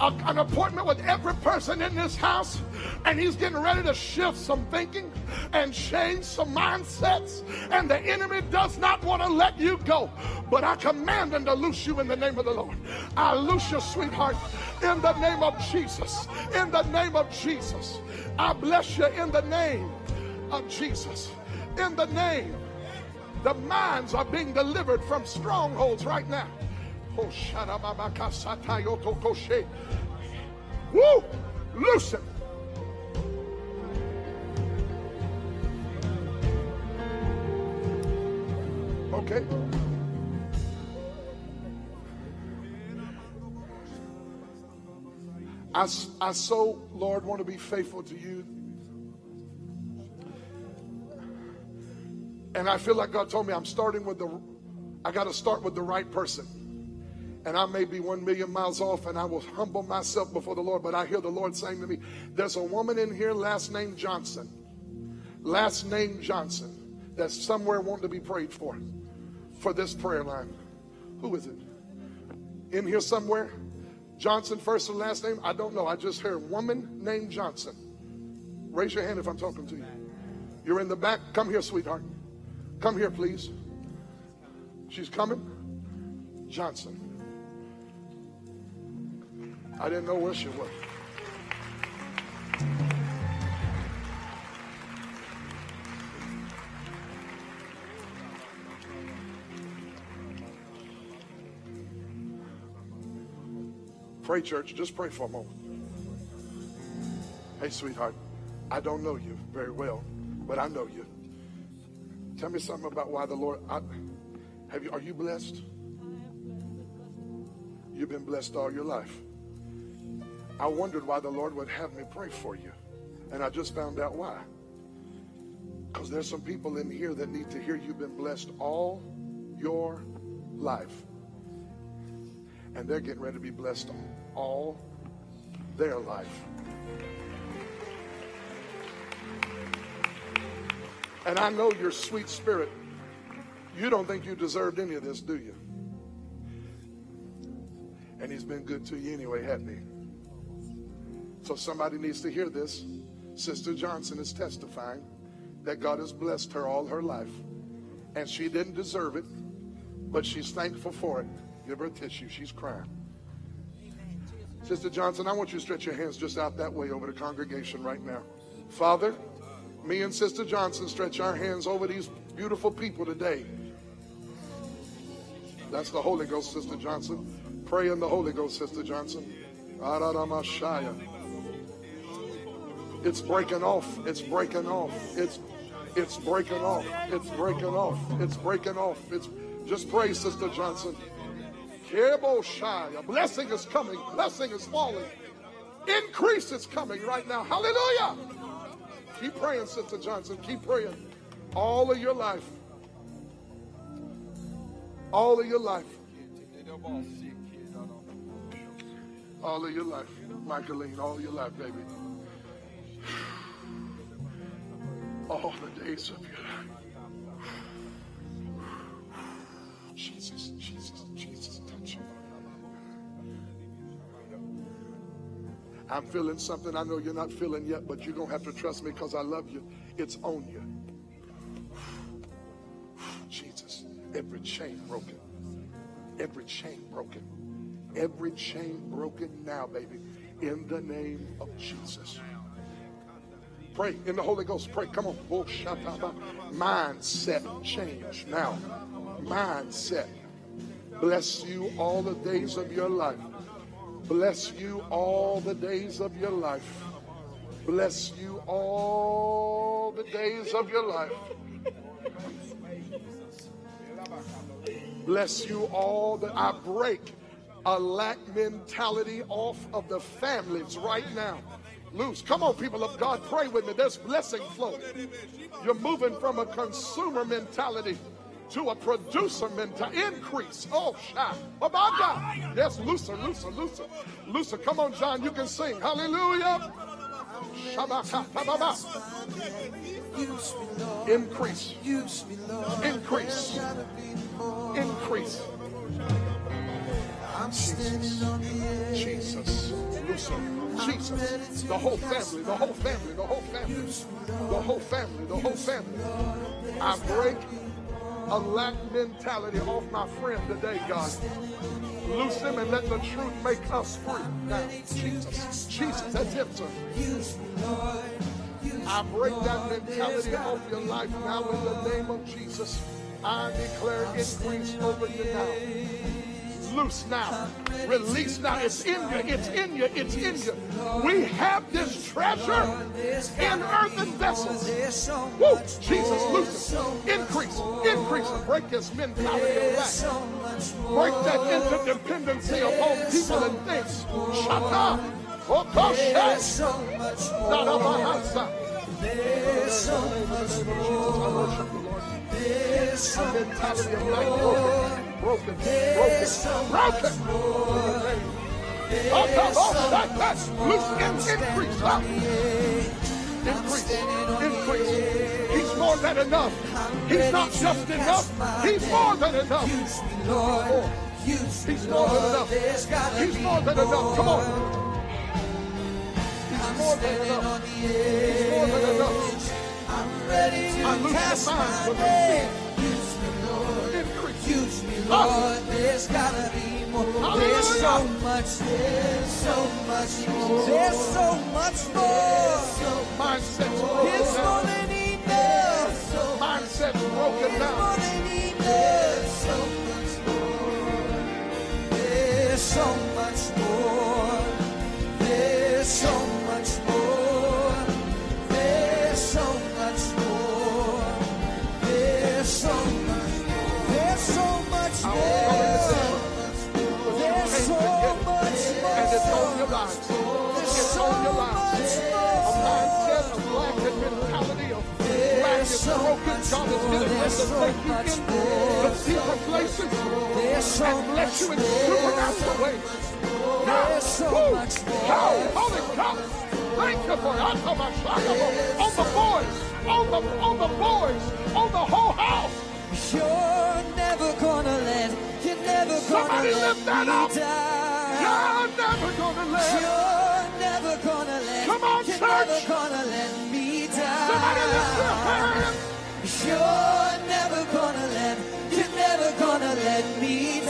a, an appointment with every person in this house, and He's getting ready to shift some thinking and change some mindsets. And the enemy does not want to let you go. But I command him to loose you in the name of the Lord. I loose your sweetheart in the name of Jesus. In the name of Jesus. I bless you in the name of Jesus. In the name, the minds are being delivered from strongholds right now. Oh, Woo! Loose him. Okay. I, I so, Lord, want to be faithful to you. And I feel like God told me I'm starting with the, I got to start with the right person. And I may be one million miles off and I will humble myself before the Lord. But I hear the Lord saying to me, There's a woman in here, last name Johnson. Last name Johnson, that's somewhere wanting to be prayed for, for this prayer line. Who is it? In here somewhere? Johnson, first and last name? I don't know. I just heard woman named Johnson. Raise your hand if I'm talking to you. You're in the back. Come here, sweetheart. Come here, please. She's coming. Johnson. I didn't know where she was. Pray, church. Just pray for a moment. Hey, sweetheart, I don't know you very well, but I know you. Tell me something about why the Lord. I, have you? Are you blessed? You've been blessed all your life. I wondered why the Lord would have me pray for you, and I just found out why. Because there's some people in here that need to hear you've been blessed all your life, and they're getting ready to be blessed all their life. And I know your sweet spirit. You don't think you deserved any of this, do you? And he's been good to you anyway, hasn't he? So somebody needs to hear this. Sister Johnson is testifying that God has blessed her all her life. And she didn't deserve it, but she's thankful for it. Give her a tissue. She's crying. Sister Johnson, I want you to stretch your hands just out that way over the congregation right now. Father, me and Sister Johnson stretch our hands over these beautiful people today. That's the Holy Ghost, Sister Johnson. Pray in the Holy Ghost, Sister Johnson. It's breaking off. It's breaking off. It's it's breaking off. It's breaking off. It's breaking off. It's just pray, Sister Johnson. A blessing is coming. Blessing is falling. Increase is coming right now. Hallelujah. Keep praying, Sister Johnson. Keep praying. All of your life. All of your life. All of your life. Michaeline, all your life, baby. All the days of your life. Jesus, Jesus, Jesus, I'm feeling something I know you're not feeling yet, but you're going to have to trust me because I love you. It's on you. Jesus, every chain broken. Every chain broken. Every chain broken now, baby. In the name of Jesus. Pray in the Holy Ghost. Pray. Come on. Oh, Mindset change now. Mindset. Bless you all the days of your life. Bless you all the days of your life. Bless you all the days of your life. Bless you all that I break a lack mentality off of the families right now. Loose. Come on, people of God, pray with me. There's blessing flowing. You're moving from a consumer mentality to a producer mentality. Increase. Oh, shout. Oh, my God. Yes, looser, looser, looser. Looser. Come on, John. You can sing. Hallelujah. Increase. Increase. Increase. Jesus. Jesus. Looser. Jesus. The whole family. The whole family. The whole family. The whole family. The whole family. I break a lack mentality off my friend today, God. Loose him and let the truth make us free. Now, Jesus, Jesus, that's him, sir. I break that mentality off your life now in the name of Jesus. I declare increase over you now. Loose now. Release now. It's in you. It's in you. It's in you. We have this treasure in earthen vessels. Woo! Jesus, loose it. Increase. Increase. Break this mentality of lack. Break that interdependency upon people and things. Shut up. There's so much more. There's so much more. There's so much more. Oh, There's oh, so that, much that's more. loose in, increase. Up. Increase. Increase. He's more than enough. He's not just enough. He's more than enough. Use me, Lord. Use me, He's more than enough. He's more than enough. Come on. He's more than enough. He's more than enough. I'm ready to I loose the cast signs my from the net. Use me, Lord. There's gotta be more. There's so much. There's so much more. There's so much more. Mindset's It's broken more than enough. Mindset's broken It's down. more than enough. So much more. There's so much more. There's so much so broken. much God more. getting ready There's so you much into more. the deeper places There's so and bless you in much more. supernatural ways. There's so Woo! much more. How? Holy cow! Thank you for it. On the boys, on the on the boys, on the whole house. You're never gonna let, you're never gonna Somebody let that me up. You're never gonna let. You're never gonna let, Come on, church. You're never gonna let, you're never gonna let me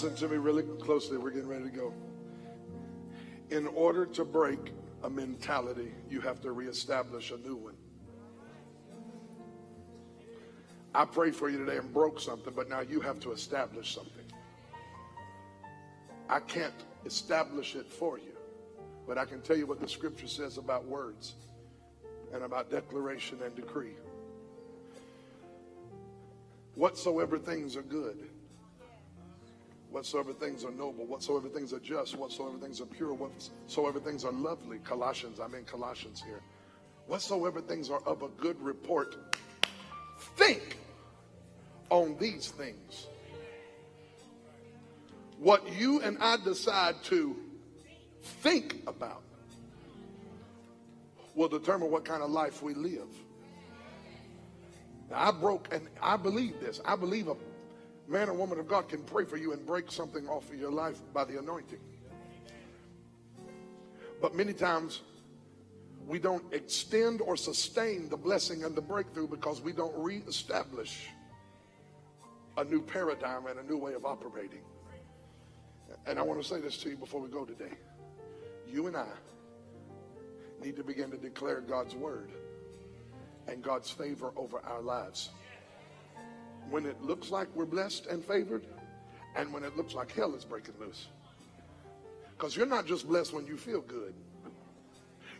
Listen to me really closely. We're getting ready to go. In order to break a mentality, you have to reestablish a new one. I prayed for you today and broke something, but now you have to establish something. I can't establish it for you, but I can tell you what the scripture says about words and about declaration and decree. Whatsoever things are good whatsoever things are noble, whatsoever things are just, whatsoever things are pure, whatsoever things are lovely. Colossians, I'm in Colossians here. Whatsoever things are of a good report, think on these things. What you and I decide to think about will determine what kind of life we live. Now, I broke, and I believe this. I believe a man or woman of God can pray for you and break something off of your life by the anointing. But many times we don't extend or sustain the blessing and the breakthrough because we don't reestablish a new paradigm and a new way of operating. And I want to say this to you before we go today. You and I need to begin to declare God's word and God's favor over our lives when it looks like we're blessed and favored and when it looks like hell is breaking loose. Because you're not just blessed when you feel good,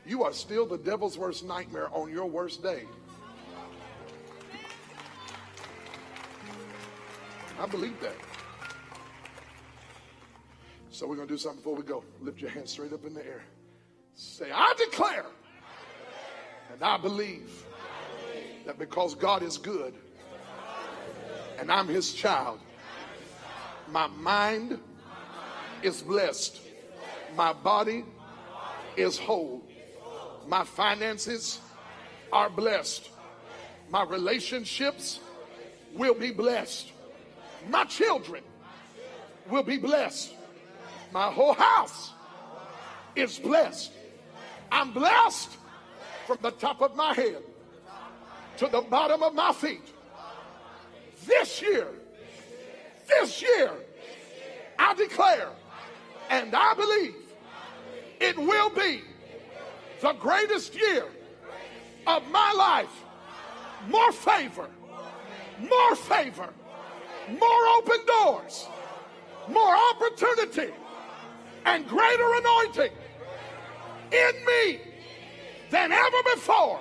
you are still the devil's worst nightmare on your worst day. I believe that. So we're going to do something before we go. Lift your hands straight up in the air. Say, I declare and I believe that because God is good, and I'm his child. My mind is blessed. My body is whole. My finances are blessed. My relationships will be blessed. My children will be blessed. My whole house is blessed. I'm blessed from the top of my head to the bottom of my feet this year, this year, I declare and I believe it will be the greatest year of my life. More favor, more favor, more open doors, more opportunity, and greater anointing in me than ever before.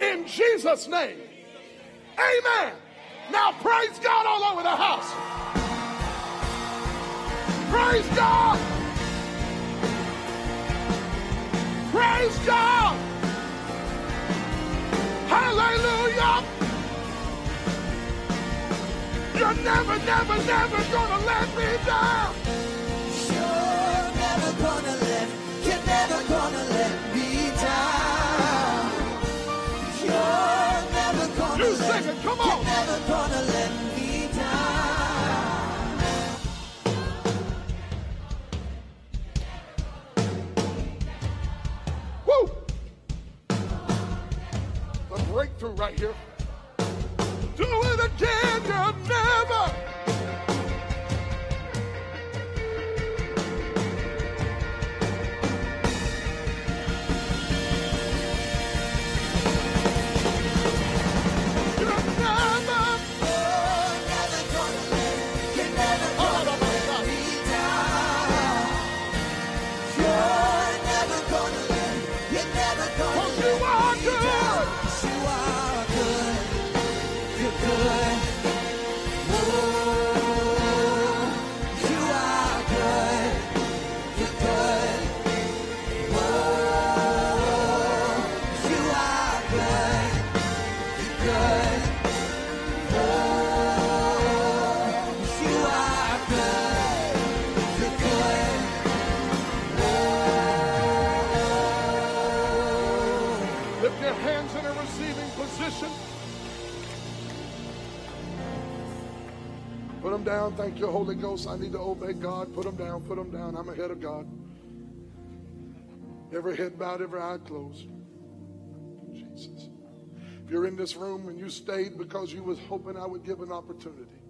In Jesus' name, amen. Now praise God all over the house. Praise God. Praise God. Hallelujah. You're never, never, never gonna let me down. Come you're on. never gonna let me down. Woo! The breakthrough right here. Do it again, You're never. Them down. Thank you, Holy Ghost. I need to obey God. Put them down. Put them down. I'm ahead of God. Every head bowed, every eye closed. Jesus. If you're in this room and you stayed because you was hoping I would give an opportunity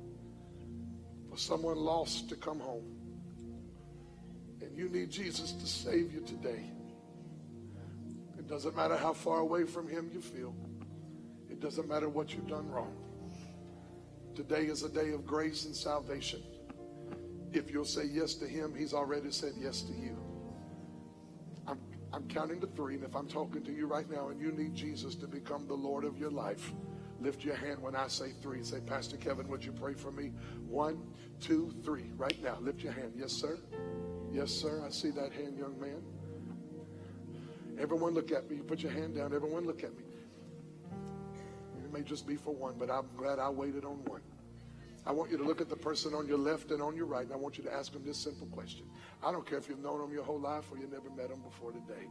for someone lost to come home, and you need Jesus to save you today, it doesn't matter how far away from him you feel. It doesn't matter what you've done wrong. Today is a day of grace and salvation. If you'll say yes to him, he's already said yes to you. I'm, I'm counting to three, and if I'm talking to you right now and you need Jesus to become the Lord of your life, lift your hand when I say three. Say, Pastor Kevin, would you pray for me? One, two, three. Right now, lift your hand. Yes, sir. Yes, sir. I see that hand, young man. Everyone look at me. You put your hand down. Everyone look at me. It may just be for one, but I'm glad I waited on one. I want you to look at the person on your left and on your right, and I want you to ask them this simple question. I don't care if you've known them your whole life or you never met them before today.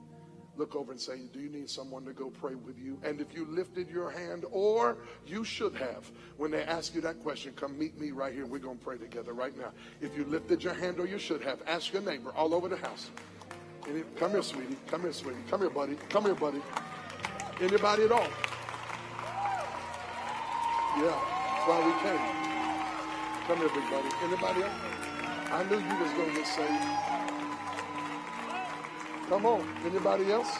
Look over and say, Do you need someone to go pray with you? And if you lifted your hand, or you should have, when they ask you that question, come meet me right here. We're going to pray together right now. If you lifted your hand, or you should have, ask your neighbor all over the house. Come here, sweetie. Come here, sweetie. Come here, buddy. Come here, buddy. Anybody at all? Yeah, that's why we came. Come here, big buddy. Anybody else? I knew you was going to get saved. Come on. Anybody else?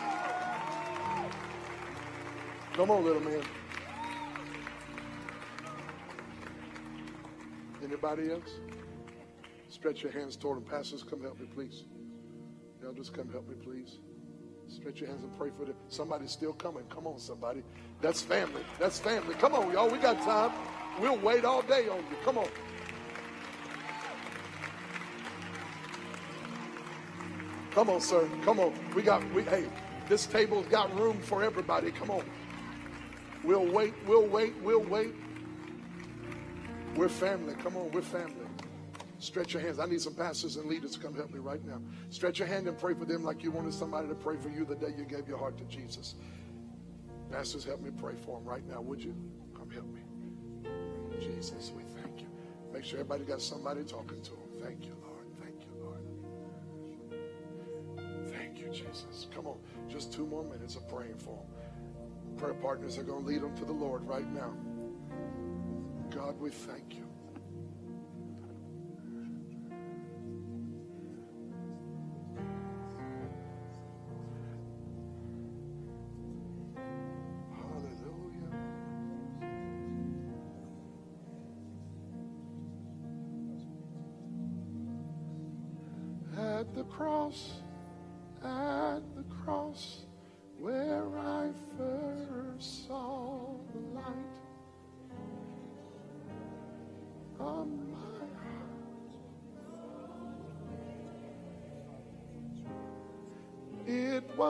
Come on, little man. Anybody else? Stretch your hands toward them. Pastors, come help me, please. Elders, come help me, please. Stretch your hands and pray for them. Somebody's still coming. Come on, somebody. That's family. That's family. Come on, y'all. We got time. We'll wait all day on you. Come on. Come on, sir. Come on. We got we hey, this table's got room for everybody. Come on. We'll wait, we'll wait, we'll wait. We're family. Come on, we're family. Stretch your hands. I need some pastors and leaders to come help me right now. Stretch your hand and pray for them like you wanted somebody to pray for you the day you gave your heart to Jesus. Pastors, help me pray for them right now, would you? Come help me. Jesus, we thank you. Make sure everybody got somebody talking to them. Thank you, Lord. Thank you, Lord. Thank you, Jesus. Come on. Just two more minutes of praying for them. Prayer partners are going to lead them to the Lord right now. God, we thank you.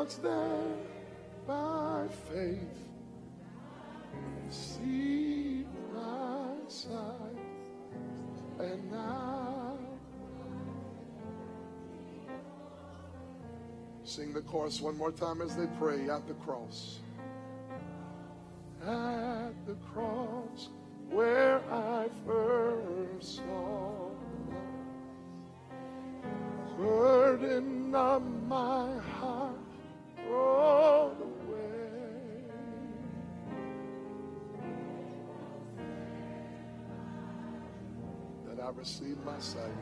Was there by faith, see my sight and now sing the chorus one more time as they pray at the cross. That